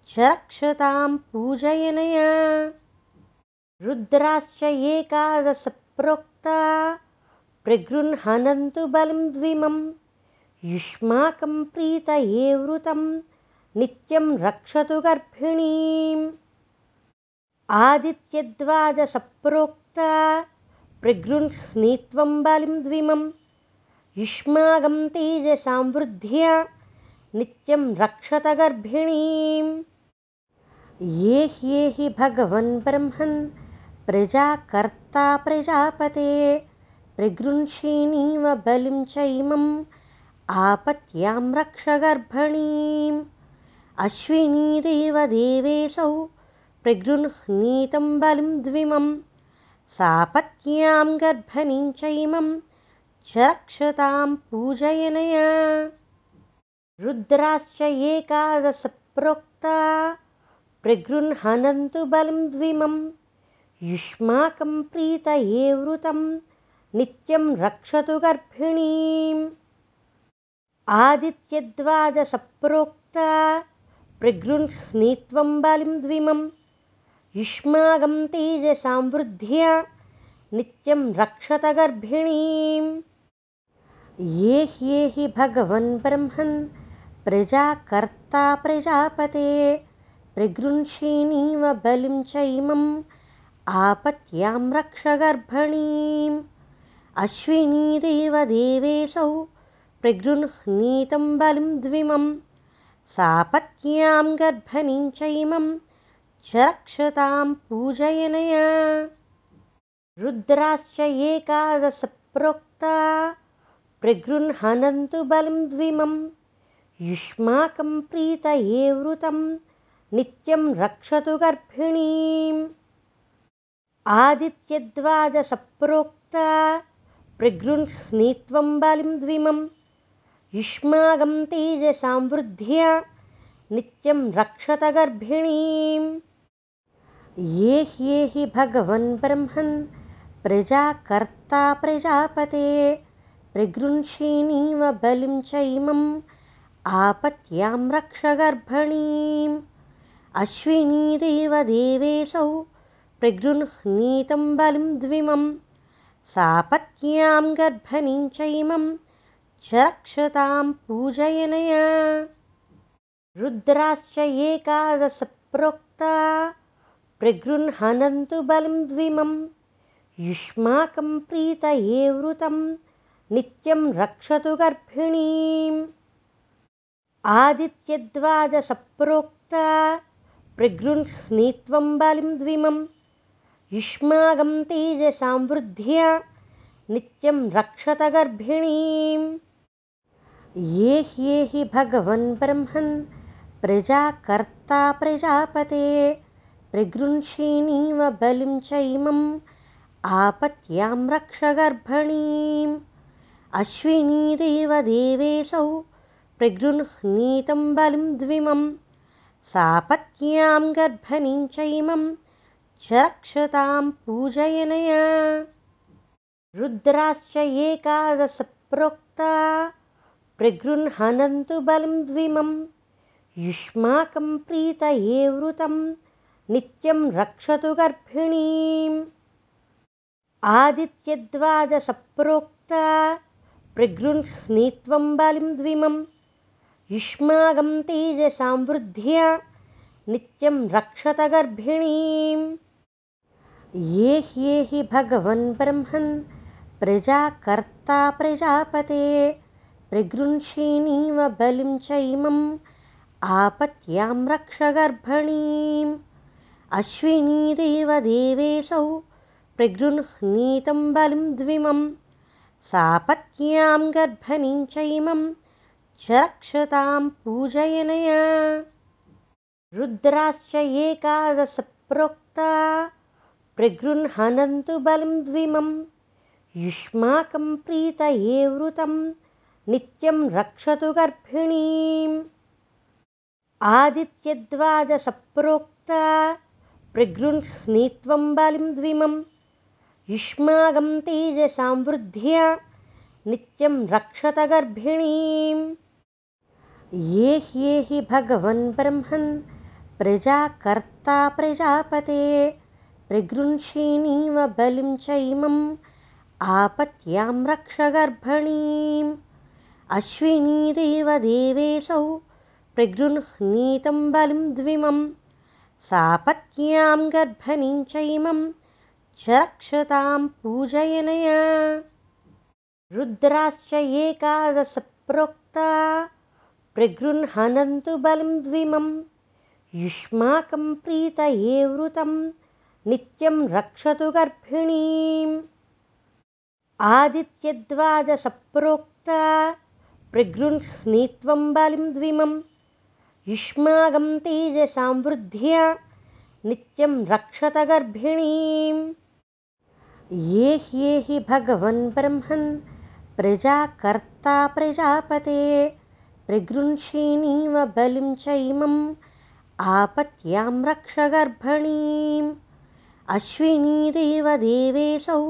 च रक्षतां पूजयनया। रुद्राश्च एकादशप्रोक्ता। प्रगृह्णन्तु बलिं द्विमं। युष्माकं प्रीतये वृतं। नित्यं रक्षतु गर्भिणीम्। आदित्यद्वादसप्रोक्ता प्रगृह्णीत्वं बलिं द्विमम् युष्मागं तेजसां वृद्ध्या। नित्यं रक्षत गर्भिणीम् ये ह्येहि भगवन् ब्रह्मन् प्रजाकर्ता प्रजापते। प्रगृह्षिणीव बलिं चैमम् आपत्यां रक्ष गर्भणीम्। अश्विनीदेव देवेशौ प्रगृह्णीतं बलिं द्विमं सापत्न्यां गर्भणीं चैमम् च रक्षतां पूजयनया। रुद्राश्च एकादशप्रोक्ता प्रगृह्णन्तु बलिं द्विमं। युष्माकं प्रीतये वृतं नित्यं रक्षतु गर्भिणीम्। आदित्यद्वादसप्रोक्ता प्रगृह्णीत्वं बलिं द्विमं। युष्मागं तेजसां वृद्ध्या नित्यं रक्षत गर्भिणीम्। ये ह्येहि भगवन् ब्रह्मन् प्रजाकर्ता प्रजापते प्रगृह्षिणीव बलिं चैमम् आपत्यां रक्ष गर्भणीम् अश्विनीदेव देवेशौ प्रगृह्णीतं बलिं द्विमं सापत्न्यां गर्भणीं चैमं च रक्षतां पूजयनया रुद्राश्च एकादशप्रोक्ता प्रगृह्णन्तु बलिं द्विमं युष्माकं प्रीतये वृतं नित्यं रक्षतु गर्भिणीम्। आदित्यद्वादसप्रोक्ता प्रगृह्णीत्वं युष्मागं तेजसां वृद्ध्या नित्यं रक्षत गर्भिणीम्। ये ह्येहि भगवन् ब्रह्मन् प्रजाकर्ता प्रजापते प्रगृह्षिणीव बलिं चैमम् आपत्यां रक्ष गर्भणीम् अश्विनीदेव देवेशौ प्रगृह्णीतं बलिं द्विमं सापत्न्यां गर्भणीं चैमं च रक्षतां पूजयनया। रुद्राश्च एकादशप्रोक्ता प्रगृह्णन्तु बलिं द्विमं युष्माकं प्रीतये वृतं नित्यं रक्षतु गर्भिणीम्। आदित्यद्वादसप्रोक्ता प्रगृह्णीत्वं बलिं द्विमं। युष्मागं तेजसां वृद्ध्या नित्यं रक्षत गर्भिणीम् ये ह्येहि भगवन् ब्रह्मन् प्रजाकर्ता प्रजापते प्रगृह्षिणीव बलिं चैमम् आपत्यां रक्ष गर्भणीम् अश्विनीदेव देवेशौ प्रगृह्णीतं बलिं सापत्न्यां गर्भणीं चैमं च रक्षतां पूजयनया। रुद्राश्च एकादशप्रोक्ता प्रगृह्णन्तु बलिं द्विमं। युष्माकं प्रीतये वृतं नित्यं रक्षतु गर्भिणीम्। आदित्यद्वादसप्रोक्ता प्रगृह्णीत्वं बलिं द्विमं युष्माकं तेजसां वृद्ध्या नित्यं रक्षत गर्भिणीम् ये ह्येहि भगवन् ब्रह्मन् प्रजाकर्ता प्रजापते प्रगृह्षिणीव बलिं चैमम् आपत्यां रक्ष गर्भणीम् अश्विनीदेव देवेशौ प्रगृह्णीतं बलिं द्विमं सापत्न्यां गर्भणीं चैमं च रक्षतां पूजयनया। रुद्राश्च एकादशप्रोक्ता। प्रगृह्णन्तु बलिं द्विमं युष्माकं प्रीतये वृतं। नित्यं रक्षतु गर्भिणीम्। आदित्यद्वादसप्रोक्ता प्रगृह्णीत्वं बलिं द्विमं युष्माकं तेजसां वृद्ध्या। नित्यं रक्षत गर्भिणीम् ये ह्येहि भगवन् ब्रह्मन् प्रजाकर्ता प्रजापते प्रगृह्षिणीव बलिं चैमम् आपत्यां रक्ष अश्विनीदेव देवेशौ प्रगृह्णीतं बलिं द्विमं सापत्न्यां गर्भणीं चैमं च रक्षतां पूजयनया। रुद्राश्च एकादशप्रोक्ता प्रगृह्णन्तु बलिं द्विमं। युष्माकं प्रीतये वृतं नित्यं रक्षतु गर्भिणीम्। आदित्यद्वादसप्रोक्ता प्रगृह्णीत्वं बलिं द्विमं। युष्माकं तेजसां वृद्ध्या नित्यं रक्षत गर्भिणीम्। ये ह्येहि भगवन् ब्रह्मन् प्रजाकर्ता प्रजापते प्रगृह्षिणीव बलिं चैमम् आपत्यां रक्ष गर्भणीम् अश्विनीदेव देवेशौ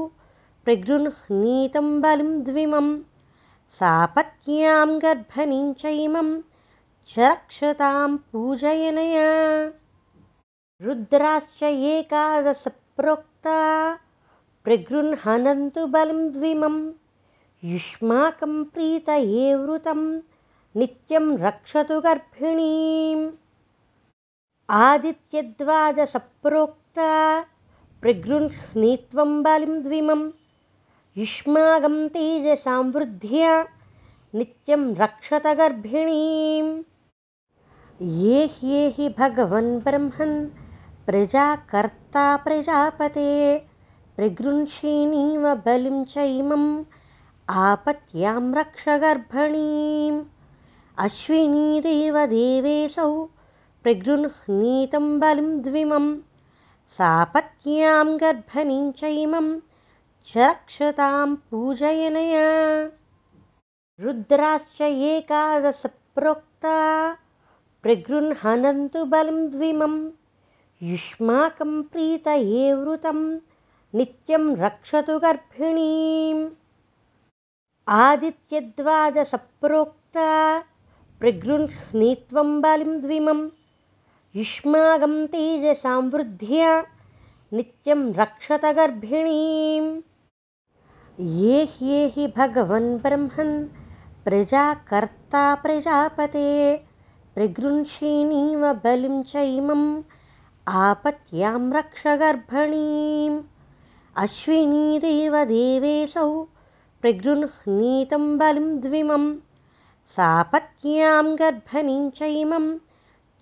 प्रगृह्णीतं बलिं द्विमं सापत्न्यां गर्भणीं चैमं च रक्षतां पूजयनया रुद्राश्च एकादशप्रोक्ता प्रगृह्णन्तु बलिं द्विमं युष्माकं प्रीतये वृतं नित्यं रक्षतु गर्भिणीम्। आदित्यद्वादसप्रोक्ता प्रगृह्णीत्वं युष्माकं तेजसां वृद्ध्या नित्यं रक्षत गर्भिणीम्। ये ह्येहि भगवन् ब्रह्मन् प्रजाकर्ता प्रजापते। प्रगृह्षिणीव बलिं चैमम् आपत्यां रक्ष गर्भणीम् अश्विनीदेव देवेशौ प्रगृह्णीतं बलिं द्विमं सापत्न्यां गर्भणीं चैमं च रक्षतां पूजयनया। रुद्राश्च एकादशप्रोक्ता प्रगृह्णन्तु बलिं द्विमं युष्माकं प्रीतये वृतं नित्यं रक्षतु गर्भिणीम्। आदित्यद्वादसप्रोक्ता प्रगृह्णीत्वं बलिं द्विमं युष्माकं तेजसां वृद्ध्या नित्यं रक्षत गर्भिणीम् ये ह्येहि भगवन् ब्रह्मन् प्रजाकर्ता प्रजापते प्रगृह्षिणीव बलिं चैमम् आपत्यां रक्ष गर्भणीम् अश्विनीदेव देवेशौ प्रगृह्णीतं बलिं सापत्न्यां गर्भणीं चैमं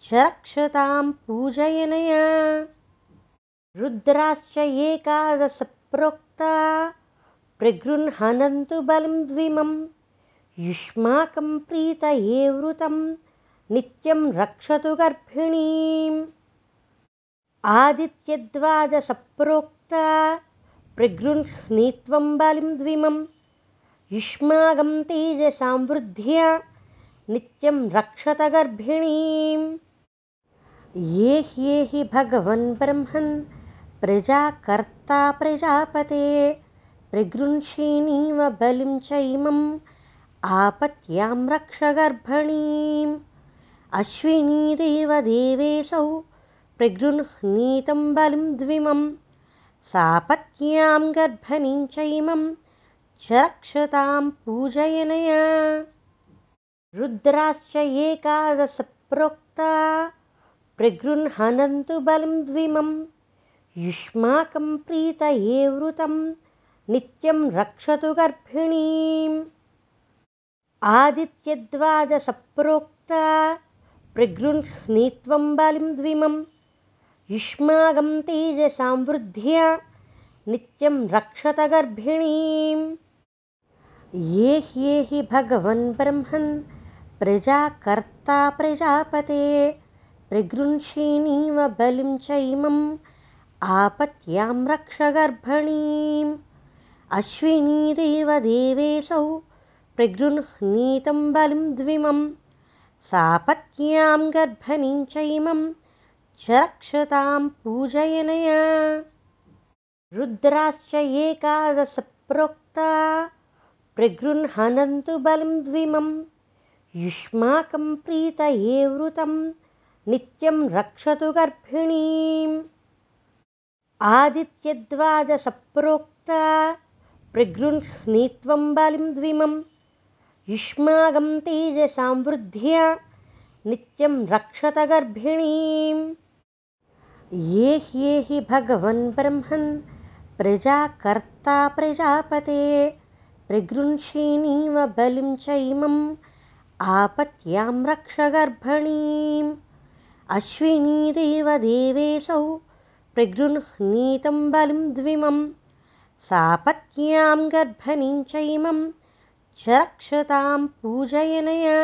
च रक्षतां पूजयनया। रुद्राश्च एकादशप्रोक्ता प्रगृह्णन्तु बलिं द्विमं युष्माकं प्रीतये वृतं नित्यं रक्षतु गर्भिणीम्। आदित्यद्वादसप्रोक्ता प्रगृह्णीत्वं बलिं द्विमं युष्माकं तेजसां वृद्ध्या नित्यं रक्षत गर्भिणीम् ये ह्येहि भगवन् ब्रह्मन् प्रजाकर्ता प्रजापते प्रगृह्षिणीव बलिं चैमम् आपत्यां रक्ष गर्भणीम् अश्विनीदेव देवेशौ प्रगृह्णीतं बलिं द्विमं सापत्न्यां गर्भणीं चैमं च रुद्राश्च एकादशप्रोक्ता। प्रगृह्णन्तु बलं द्विमं। युष्माकं प्रीतये वृतं। नित्यं रक्षतु गर्भिणीम्। आदित्यद्वादसप्रोक्ता प्रगृह्णीत्वं बलिं द्विमं। युष्माकं तेजसां वृद्ध्या। नित्यं रक्षत गर्भिणीम् ये ह्येहि भगवन् ब्रह्मन् प्रजाकर्ता प्रजापते। प्रगृह्षिणीव बलिं चैमम् आपत्यां रक्ष गर्भणीम्। अश्विनीदेव देवेशौ प्रगृह्णीतं बलिं द्विमं सापत्न्यां गर्भणीं चैमं च रक्षतां पूजयनया। रुद्राश्च एकादशप्रोक्ता प्रगृह्णन्तु बलं द्विमं युष्माकं प्रीतये वृतं नित्यं रक्षतु गर्भिणीम्। आदित्यद्वादसप्रोक्ता प्रगृह्णीत्वं बलिं द्विमं युष्माकं तेजसां वृद्ध्या नित्यं रक्षत गर्भिणीम्। ये ह्येहि भगवन् ब्रह्मन् प्रजाकर्ता प्रजापते प्रगृह्षिणीव बलिं चैमम् आपत्यां रक्ष गर्भणीम्। अश्विनीदेव देवेशौ प्रगृह्णीतं बलिं द्विमं सापत्न्यां गर्भणीं चैमं च रक्षतां पूजयनया।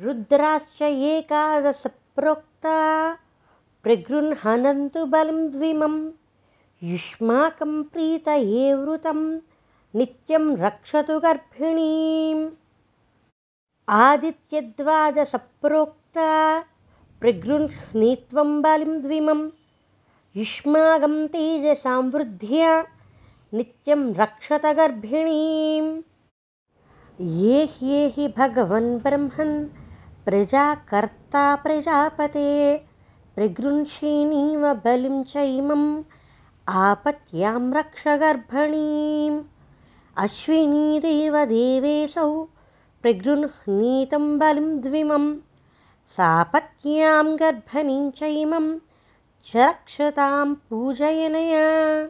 रुद्राश्च एकादशप्रोक्ता बलिं द्विमं युष्माकं प्रीतये वृतं नित्यं रक्षतु गर्भिणीम्। आदित्यद्वादसप्रोक्ता प्रगृह्णीत्वं बलिं द्विमम्। युष्माकं तेजसां वृद्ध्या नित्यं रक्षत गर्भिणीम्। ये ह्येहि भगवन् ब्रह्मन् प्रजाकर्ता प्रजापते प्रगृह्षिणीव बलिं चैमम् आपत्यां रक्ष गर्भणीम् अश्विनीदेव देवेशौ प्रगृह्णीतं बलिं द्विमं सापत्न्यां गर्भणीं चैमं च रक्षतां पूजयनया।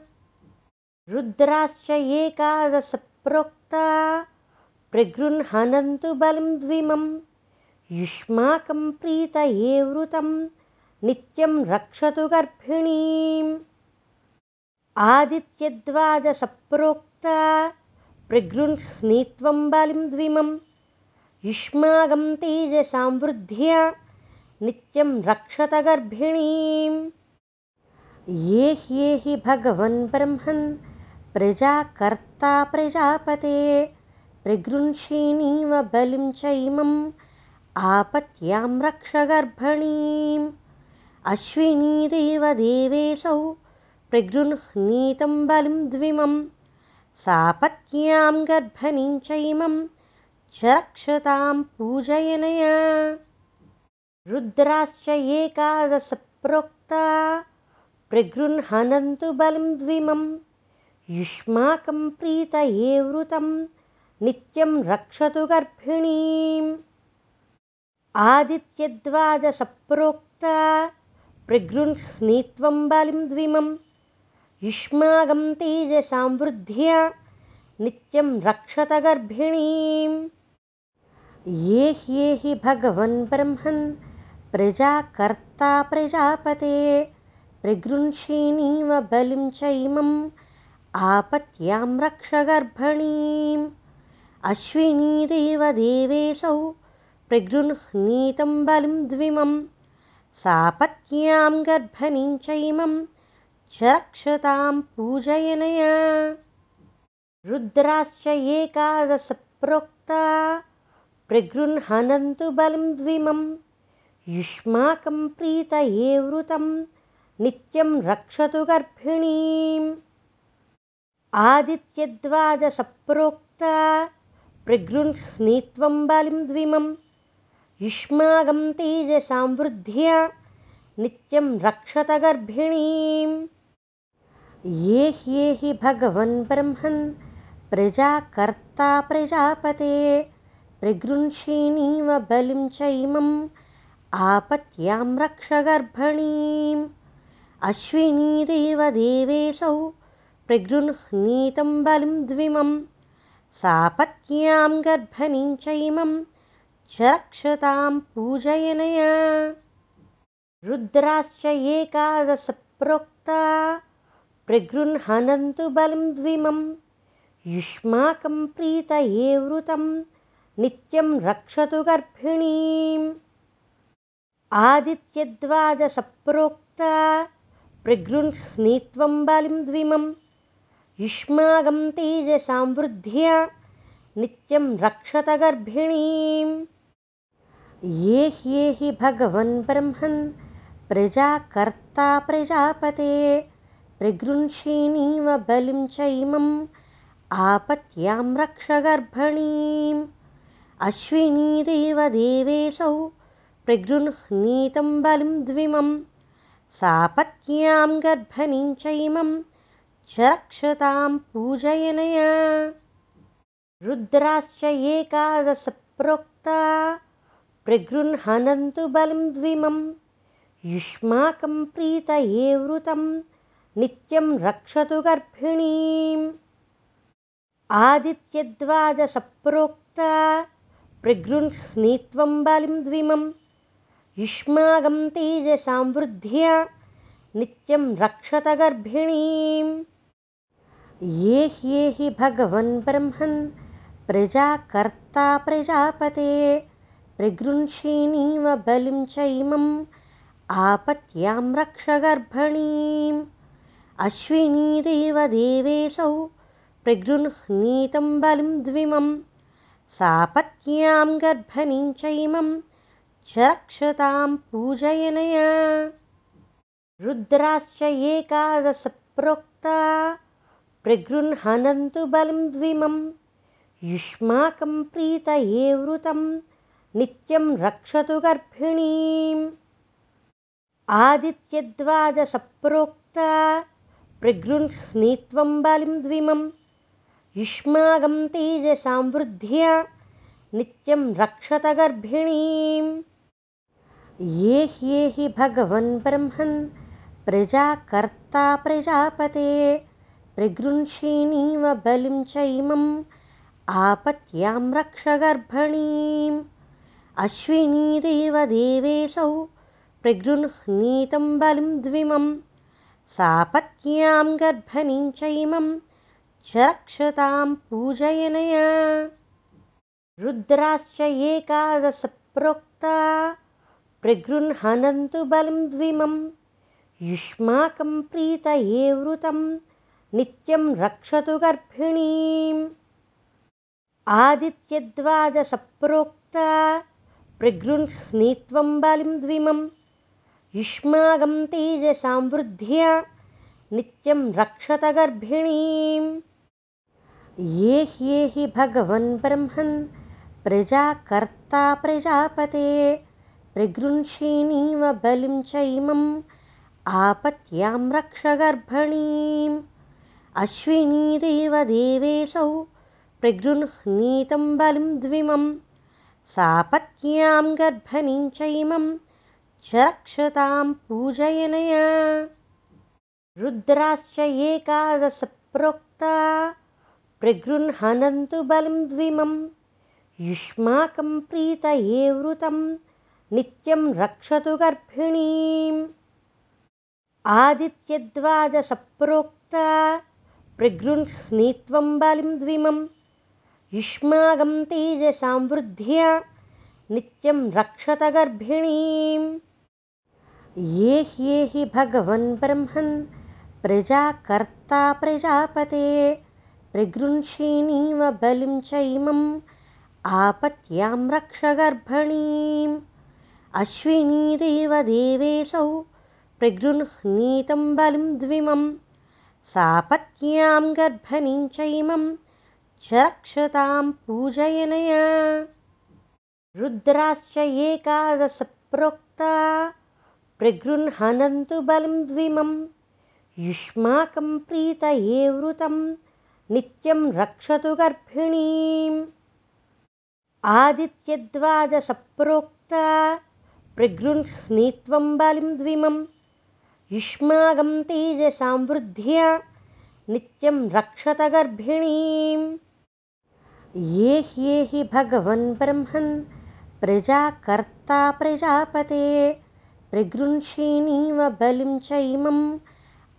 रुद्राश्च एकादशप्रोक्ता प्रगृह्णन्तु बलं द्विमं युष्माकं प्रीतये वृतं नित्यं रक्षतु गर्भिणीम्। आदित्यद्वादसप्रोक्ता प्रगृह्णीत्वं बलिं द्विमं युष्माकं तेजसां वृद्ध्या नित्यं रक्षत गर्भिणीम् ये ह्येहि भगवन् ब्रह्मन् प्रजाकर्ता प्रजापते प्रगृह्षिणीव बलिं चैमम् आपत्यां रक्ष गर्भणीम् अश्विनीदेव देवेशौ प्रगृह्णीतं बलिं द्विमं सापत्न्यां गर्भणीं चैमं च रक्षतां पूजयनया। रुद्राश्च एकादशप्रोक्ता प्रगृह्णन्तु बलं द्विमं। युष्माकं प्रीतये वृतं नित्यं रक्षतु गर्भिणीम्। आदित्यद्वादसप्रोक्ता प्रगृह्णीत्वं बलिं द्विमं युष्माकं तेजसां वृद्ध्या नित्यं रक्षत गर्भिणीम् ये ह्येहि भगवन् ब्रह्मन् प्रजाकर्ता प्रजापते प्रगृह्षिणीव बलिं चैमम् आपत्यां रक्ष गर्भणीम् अश्विनीदेव देवेशौ प्रगृह्णीतं बलिं द्विमं सापत्न्यां गर्भणीं चैमं च रक्षतां पूजयनया। रुद्राश्च एकादशप्रोक्ता। प्रगृह्णन्तु बलिं द्विमं। युष्माकं प्रीतये वृतं। नित्यं रक्षतु गर्भिणीम् आदित्यद्वादसप्रोक्ता प्रगृह्णीत्वं बलिं द्विमं। युष्माकं तेजसां वृद्ध्या नित्यं रक्षत गर्भिणीम् ये ह्येहि भगवन् ब्रह्मन् प्रजाकर्ता प्रजापते प्रगृह्षीणीव बलिं चैमम् आपत्यां रक्ष गर्भणीम् अश्विनीदेव देवेशौ प्रगृह्णीतं बलिं द्विमं सापत्न्यां गर्भणीं चैमं च रक्षतां पूजयनया रुद्राश्च एकादशप्रोक्ता प्रगृह्णन्तु बलिं द्विमं युष्माकं प्रीतये वृतं नित्यं रक्षतु गर्भिणीम्। आदित्यद्वादसप्रोक्ता प्रगृह्णीत्वं बलिं द्विमं युष्माकं तेजसां वृद्ध्या नित्यं रक्षत गर्भिणीम्। ये ह्येहि भगवन् ब्रह्मन् प्रजाकर्ता प्रजापते प्रगृह्षीणीव बलिं चैमम् आपत्यां रक्ष गर्भणीम्। अश्विनीदेव देवेशौ प्रगृह्णीतं बलिं द्विमं सापत्न्यां गर्भणीं चैमं च रक्षतां पूजयनया। रुद्राश्च एकादशप्रोक्ता बलिं द्विमं युष्माकं प्रीतये वृतं नित्यं रक्षतु गर्भिणीम्। आदित्यद्वादसप्रोक्ता प्रगृह्णीत्वं बलिं द्विमं युष्माकं तेजसां वृद्ध्या नित्यं रक्षत गर्भिणीम्। ये ह्येहि भगवन् ब्रह्मन् प्रजाकर्ता प्रजापते प्रगृह्षीणीव बलिं चैमम् आपत्यां रक्ष अश्विनीदेव देवेशौ प्रगृह्णीतं बलिं द्विमं सापत्न्यां गर्भणीं चैमं च रक्षतां पूजयनया। रुद्राश्च एकादशप्रोक्ता प्रगृह्णन्तु बलिं द्विमं युष्माकं प्रीतये वृतं नित्यं रक्षतु गर्भिणीम् आदित्यद्वादसप्रोक्ता द्विमं युष्माकं तेजसां वृद्ध्या नित्यं रक्षत गर्भिणीम् ये ह्येहि भगवन् ब्रह्मन् प्रजाकर्ता प्रजापते प्रगृह्षीणीव बलिं चैमम् आपत्यां रक्ष गर्भणीम् अश्विनीदेव देवेशौ प्रगृह्णीतं बलिं द्विमं सापत्न्यां गर्भणीं चैमं च रक्षतां पूजयनया। रुद्राश्च एकादशप्रोक्ता प्रगृह्णन्तु बलिं द्विमं युष्माकं प्रीतये वृतं नित्यं रक्षतु गर्भिणीम्। आदित्यद्वादसप्रोक्ता प्रगृह्णीत्वं बलिं द्विमं युष्माकं तेजसां वृद्ध्या नित्यं रक्षत गर्भिणीम् ये ह्येहि भगवन् ब्रह्मन् प्रजाकर्ता प्रजापते प्रगृह्षीणीव बलिं चैमम् आपत्यां रक्ष गर्भणीम् अश्विनीदेव देवेशौ प्रगृह्णीतं बलिं द्विमं सापत्न्यां गर्भणीं चैमं च रक्षतां पूजयनया। रुद्राश्च एकादशप्रोक्ता। प्रगृह्णन्तु बलिं द्विमं। युष्माकं प्रीतये वृतं। नित्यं रक्षतु गर्भिणीम्। आदित्यद्वादसप्रोक्ता प्रगृह्णीत्वं बलिं द्विमं। युष्माकं तेजसां वृद्ध्या। नित्यं रक्षत गर्भिणीम् ये ह्येहि भगवन् ब्रह्मन् प्रजाकर्ता प्रजापते। प्रगृह्षीणीव बलिं चैमम् आपत्यां रक्ष गर्भणीम्। अश्विनीदेव देवेशौ प्रगृह्णीतं बलिं द्विमं सापत्न्यां गर्भणीं चैमं च रक्षतां पूजयनया। रुद्राश्च एकादशप्रोक्ता प्रगृह्णन्तु बलिं द्विमं। युष्माकं प्रीतये वृतं नित्यं रक्षतु गर्भिणीम् आदित्यद्वादसप्रोक्ता प्रगृह्णीत्वं बलिं द्विमं। युष्माकं तेजसां वृद्ध्या नित्यं रक्षत गर्भिणीम् ये ह्येहि भगवन् ब्रह्मन् प्रजाकर्ता प्रजापते प्रगृंषीणीव बलिं चैमम्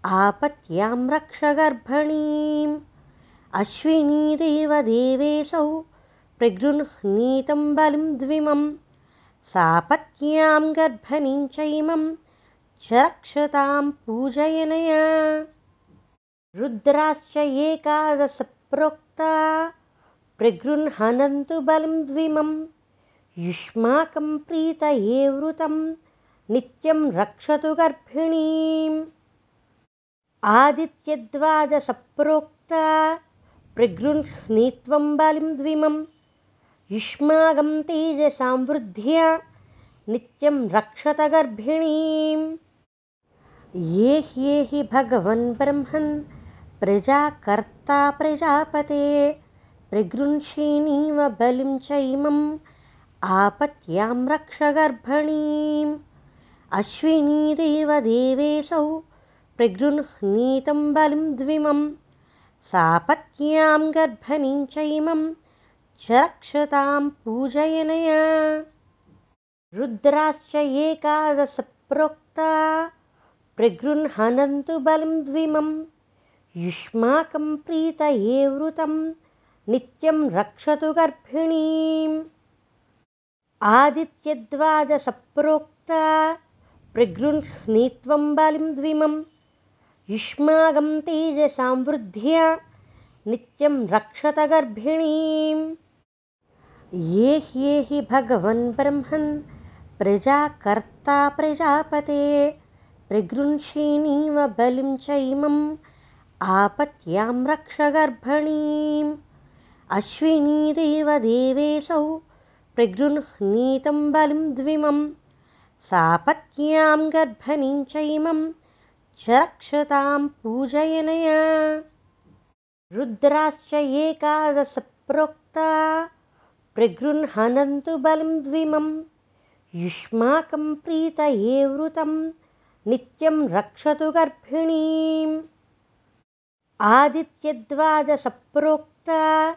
आपत्यां रक्ष गर्भणीम्। देवेशौ प्रगृह्णीतं बलिं द्विमं सापत्न्यां गर्भणीं चैमं च रक्षतां पूजयनया। रुद्राश्च एकादशप्रोक्ता प्रगृह्णन्तु बलिं द्विमं युष्माकं प्रीतये वृतं नित्यं रक्षतु गर्भिणीम्। आदित्यद्वादसप्रोक्ता द्विमं। युष्माकं तेजसां वृद्ध्या नित्यं रक्षत गर्भिणीम्। ये ह्येहि भगवन् ब्रह्मन् प्रजाकर्ता प्रजापते प्रगृंषीणीव बलिं चैमम् आपत्यां रक्ष गर्भणीम् अश्विनीदेव देवेशौ प्रगृह्णीतं बलिं द्विमं सापत्न्यां गर्भणीं चैमं च रक्षतां पूजयनया। रुद्राश्च एकादशप्रोक्ता प्रगृह्णन्तु बलिं द्विमं युष्माकं प्रीतये वृतं नित्यं रक्षतु गर्भिणीम्। आदित्यद्वादसप्रोक्ता प्रगृह्णीत्वं बलिं द्विमं। युष्माकं तेजसां वृद्ध्या नित्यं रक्षत गर्भिणीम् ये ह्येहि भगवन् ब्रह्मन् प्रजाकर्ता प्रजापते प्रगृंषीणीव बलिं चैमम् आपत्यां रक्ष गर्भणीम् अश्विनीदेव देवेशौ प्रगृह्णीतं बलिं सापत्न्यां गर्भणीं चैमं च रक्षतां पूजयनया। रुद्राश्च एकादशप्रोक्ता प्रगृह्णन्तु बलिं द्विमं युष्माकं प्रीतये वृतं नित्यं रक्षतु गर्भिणीम्। आदित्यद्वादसप्रोक्ता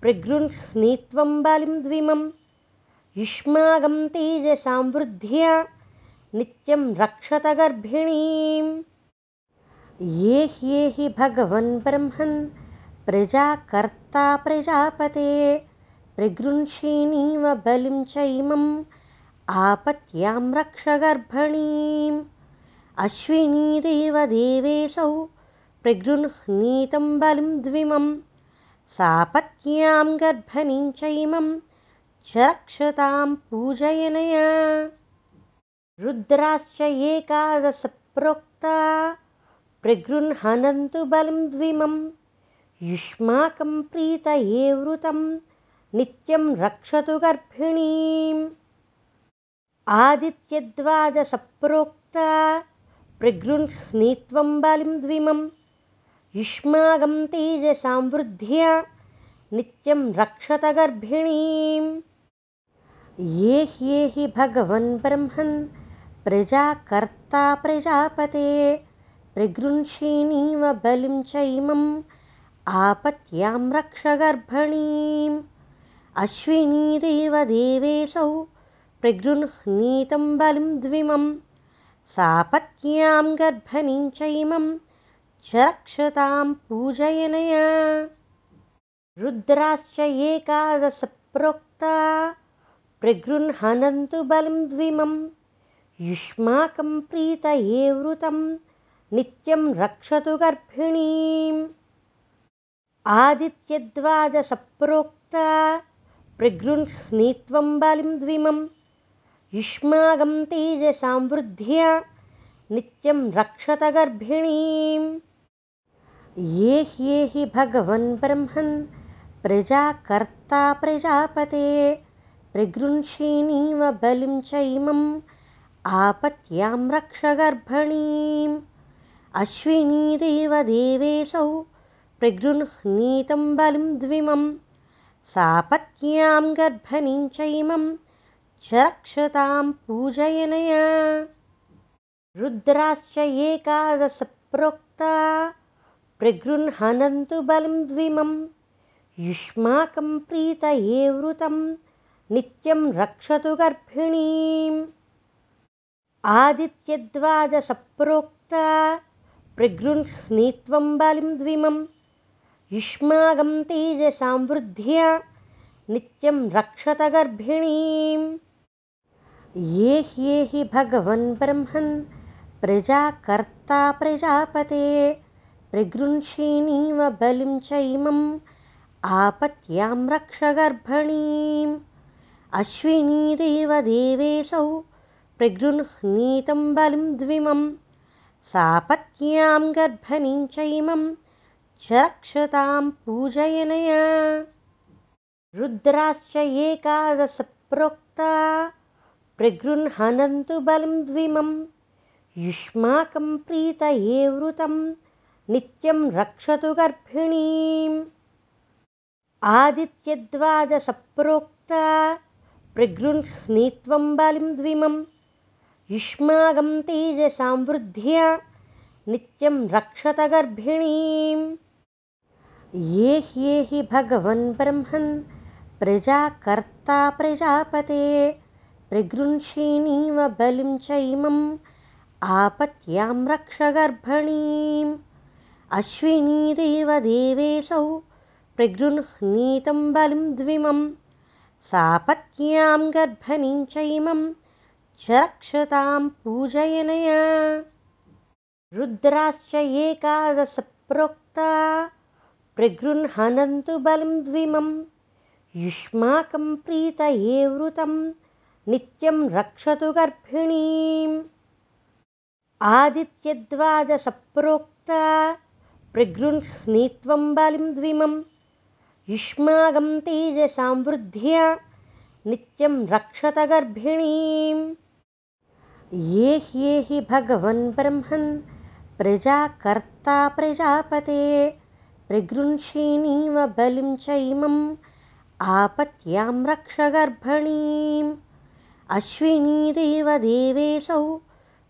प्रगृह्णीत्वं बलिं द्विमं युष्माकं तेजसां वृद्ध्या नित्यं रक्षत गर्भिणीम् ये ह्येहि भगवन् ब्रह्मन् प्रजाकर्ता प्रजापते प्रगृंषीणीव बलिं चैमम् आपत्यां रक्ष गर्भणीम् अश्विनीदेव देवेशौ प्रगृह्णीतं बलिं द्विमं सापत्न्यां गर्भणीं चैमं च रक्षतां पूजयनया। रुद्राश्च एकादशप्रोक्ता। प्रगृह्णन्तु बलिं द्विमं। युष्माकं प्रीतये वृतं। नित्यं रक्षतु गर्भिणीम्। आदित्यद्वादसप्रोक्ता प्रगृह्णीत्वं बलिं द्विमम् युष्माकं तेजसां वृद्ध्या। नित्यं रक्षत गर्भिणीम् ये ह्येहि भगवन् ब्रह्मन् प्रजाकर्ता प्रजापते। प्रगृंषीणीव बलिं चैमम् आपत्यां रक्ष गर्भणीम्। अश्विनीदेव देवेशौ प्रगृह्णीतं बलिं द्विमं सापत्न्यां गर्भणीं चैमं च रक्षतां पूजयनया। रुद्राश्च एकादशप्रोक्ता प्रगृह्णन्तु बलिं द्विमं। युष्माकं प्रीतये वृतं नित्यं रक्षतु गर्भिणीम्। आदित्यद्वादसप्रोक्ता प्रगृह्णीत्वं बलिं द्विमं। युष्माकं तेजसां वृद्ध्या नित्यं रक्षत गर्भिणीम्। ये ह्येहि भगवन् ब्रह्मन् प्रजाकर्ता प्रजापते प्रगृंषीणीव बलिं चैमम् आपत्यां रक्ष गर्भणीम् अश्विनीदेवदेवेऽसौ प्रगृह्णीतं बलिं द्विमं सापत्न्यां गर्भणीं चैमं च रक्षतां पूजयनया रुद्राश्च एकादशप्रोक्ता प्रगृह्णन्तु बलिं द्विमं युष्माकं प्रीतये वृतं नित्यं रक्षतु गर्भिणीम्। आदित्यद्वादसप्रोक्ता प्रगृह्णीत्वं युष्माकं तेजसां वृद्ध्या नित्यं रक्षत गर्भिणीम्। ये ह्येहि भगवन् ब्रह्मन् प्रजाकर्ता प्रजापते प्रगृह्षिणीव बलिं चैमम् आपत्यां रक्ष गर्भणीम् अश्विनीदेवदेवेऽसौ प्रगृह्णीतं बलिं द्विमं सापत्न्यां गर्भणीं चैमं च रक्षतां पूजयनया। रुद्राश्च एकादशप्रोक्ता प्रगृह्णन्तु बलिं द्विमं युष्माकं प्रीतये वृतं नित्यं रक्षतु गर्भिणीम्। आदित्यद्वादसप्रोक्ता प्रगृह्णीत्वं बलिं द्विमं। युष्माकं तेजसां वृद्ध्या नित्यं रक्षत गर्भिणीम् ये ह्येहि भगवन् ब्रह्मन् प्रजाकर्ता प्रजापते प्रगृह्षिणीव बलिं चैमम् आपत्यां रक्ष गर्भणीम् अश्विनीदेवदेवेऽसौ प्रगृह्णीतं बलिं सापत्न्यां गर्भणीं चैमं च रक्षतां पूजयनया। रुद्राश्च एकादशप्रोक्ता प्रगृह्णन्तु बलिं द्विमं। युष्माकं प्रीतये वृतं नित्यं रक्षतु गर्भिणीम्। आदित्यद्वादसप्रोक्ता प्रगृह्णीत्वं बलिं द्विमं युष्माकं तेजसां वृद्ध्या नित्यं रक्षत गर्भिणीम् ये ह्येहि भगवन् ब्रह्मन् प्रजाकर्ता प्रजापते प्रगृह्षिणीव बलिं चैमम् आपत्यां रक्ष गर्भणीम् अश्विनीदेवदेवेऽसौ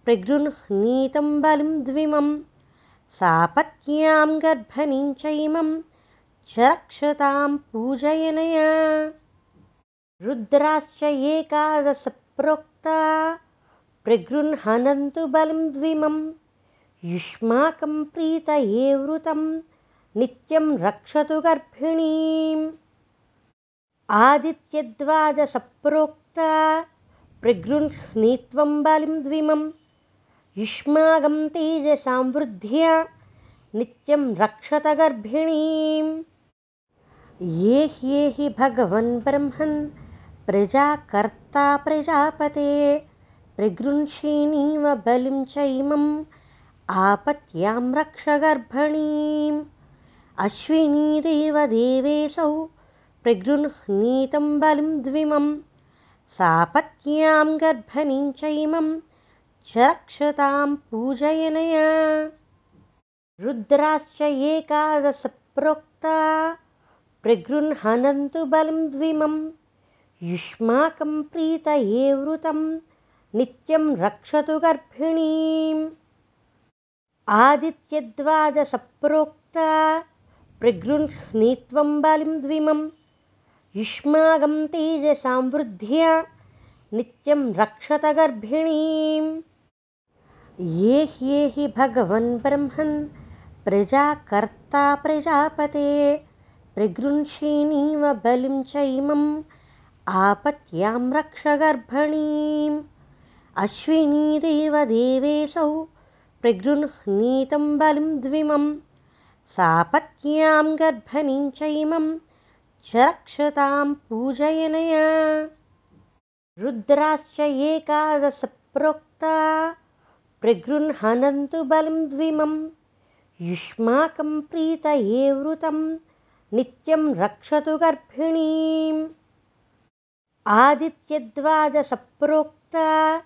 प्रगृह्णीतं बलिं द्विमं सापत्न्यां गर्भणीं चैमं च रक्षतां पूजयनया। रुद्राश्च एकादशप्रोक्ता। प्रगृह्णन्तु बलिं द्विमं युष्माकं प्रीतये वृतं। नित्यं रक्षतु गर्भिणीम्। आदित्यद्वादसप्रोक्ता प्रगृह्णीत्वं बलिं द्विमं युष्माकं तेजसां वृद्ध्या। नित्यं रक्षत गर्भिणीम् ये ह्येहि भगवन् ब्रह्मन् प्रजाकर्ता प्रजापते प्रगृह्षिणीव बलिं चैमम् आपत्यां रक्ष गर्भणीम् अश्विनीदेवदेवेऽसौ प्रगृह्णीतं बलिं द्विमं सापत्न्यां गर्भणीं चैमं च रक्षतां पूजयनया। रुद्राश्च एकादशप्रोक्ता प्रगृह्णन्तु बलिं द्विमं। युष्माकं प्रीतये वृतं नित्यं रक्षतु गर्भिणीम्। आदित्यद्वादसप्रोक्ता प्रगृह्णीत्वं बलिं द्विमं। युष्माकं तेजसां वृद्ध्या नित्यं रक्षत गर्भिणीम्। ये ह्येहि भगवन् ब्रह्मन् प्रजाकर्ता प्रजापते प्रगृह्षिणीव बलिं चैमम् आपत्यां रक्ष गर्भणीम् अश्विनीदेवदेवेऽसौ प्रगृह्णीतं बलिं द्विमं सापत्न्यां गर्भणीं चैमं च रक्षतां पूजयनया रुद्राश्च एकादशप्रोक्ता प्रगृह्णन्तु बलिं द्विमं युष्माकं प्रीतये वृतं नित्यं रक्षतु गर्भिणीम्। आदित्यद्वादसप्रोक्ता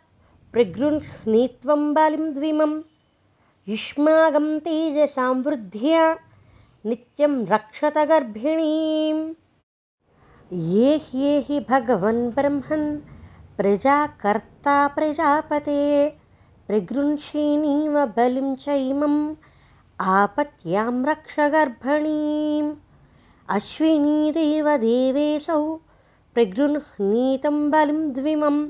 प्रगृह्णीत्वं युष्माकं तेजसां वृद्ध्या नित्यं रक्षत गर्भिणीम्। ये ह्येहि भगवन् ब्रह्मन् प्रजाकर्ता प्रजापते। प्रगृह्षीणीव बलिं चैमम् आपत्यां रक्ष गर्भिणीम् अश्विनीदेव देवेऽसौ प्रगृह्णीतं बलिं द्विमं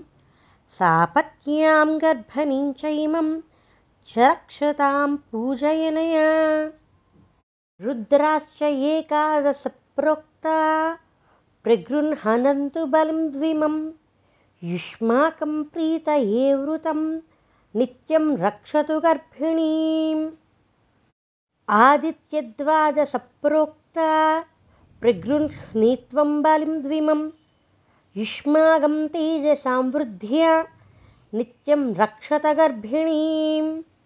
सापत्न्यां गर्भणीं चैमं च रक्षतां पूजयनया। रुद्राश्च एकादशप्रोक्ता प्रगृह्णन्तु बलिं द्विमं युष्माकं प्रीतये वृतं नित्यं रक्षतु गर्भिणीम्। आदित्यद्वादसप्रोक्ता प्रगृह्णीत्वं बलिं द्विमं तेजसां वृद्ध्या नित्यं रक्षत गर्भिणीम्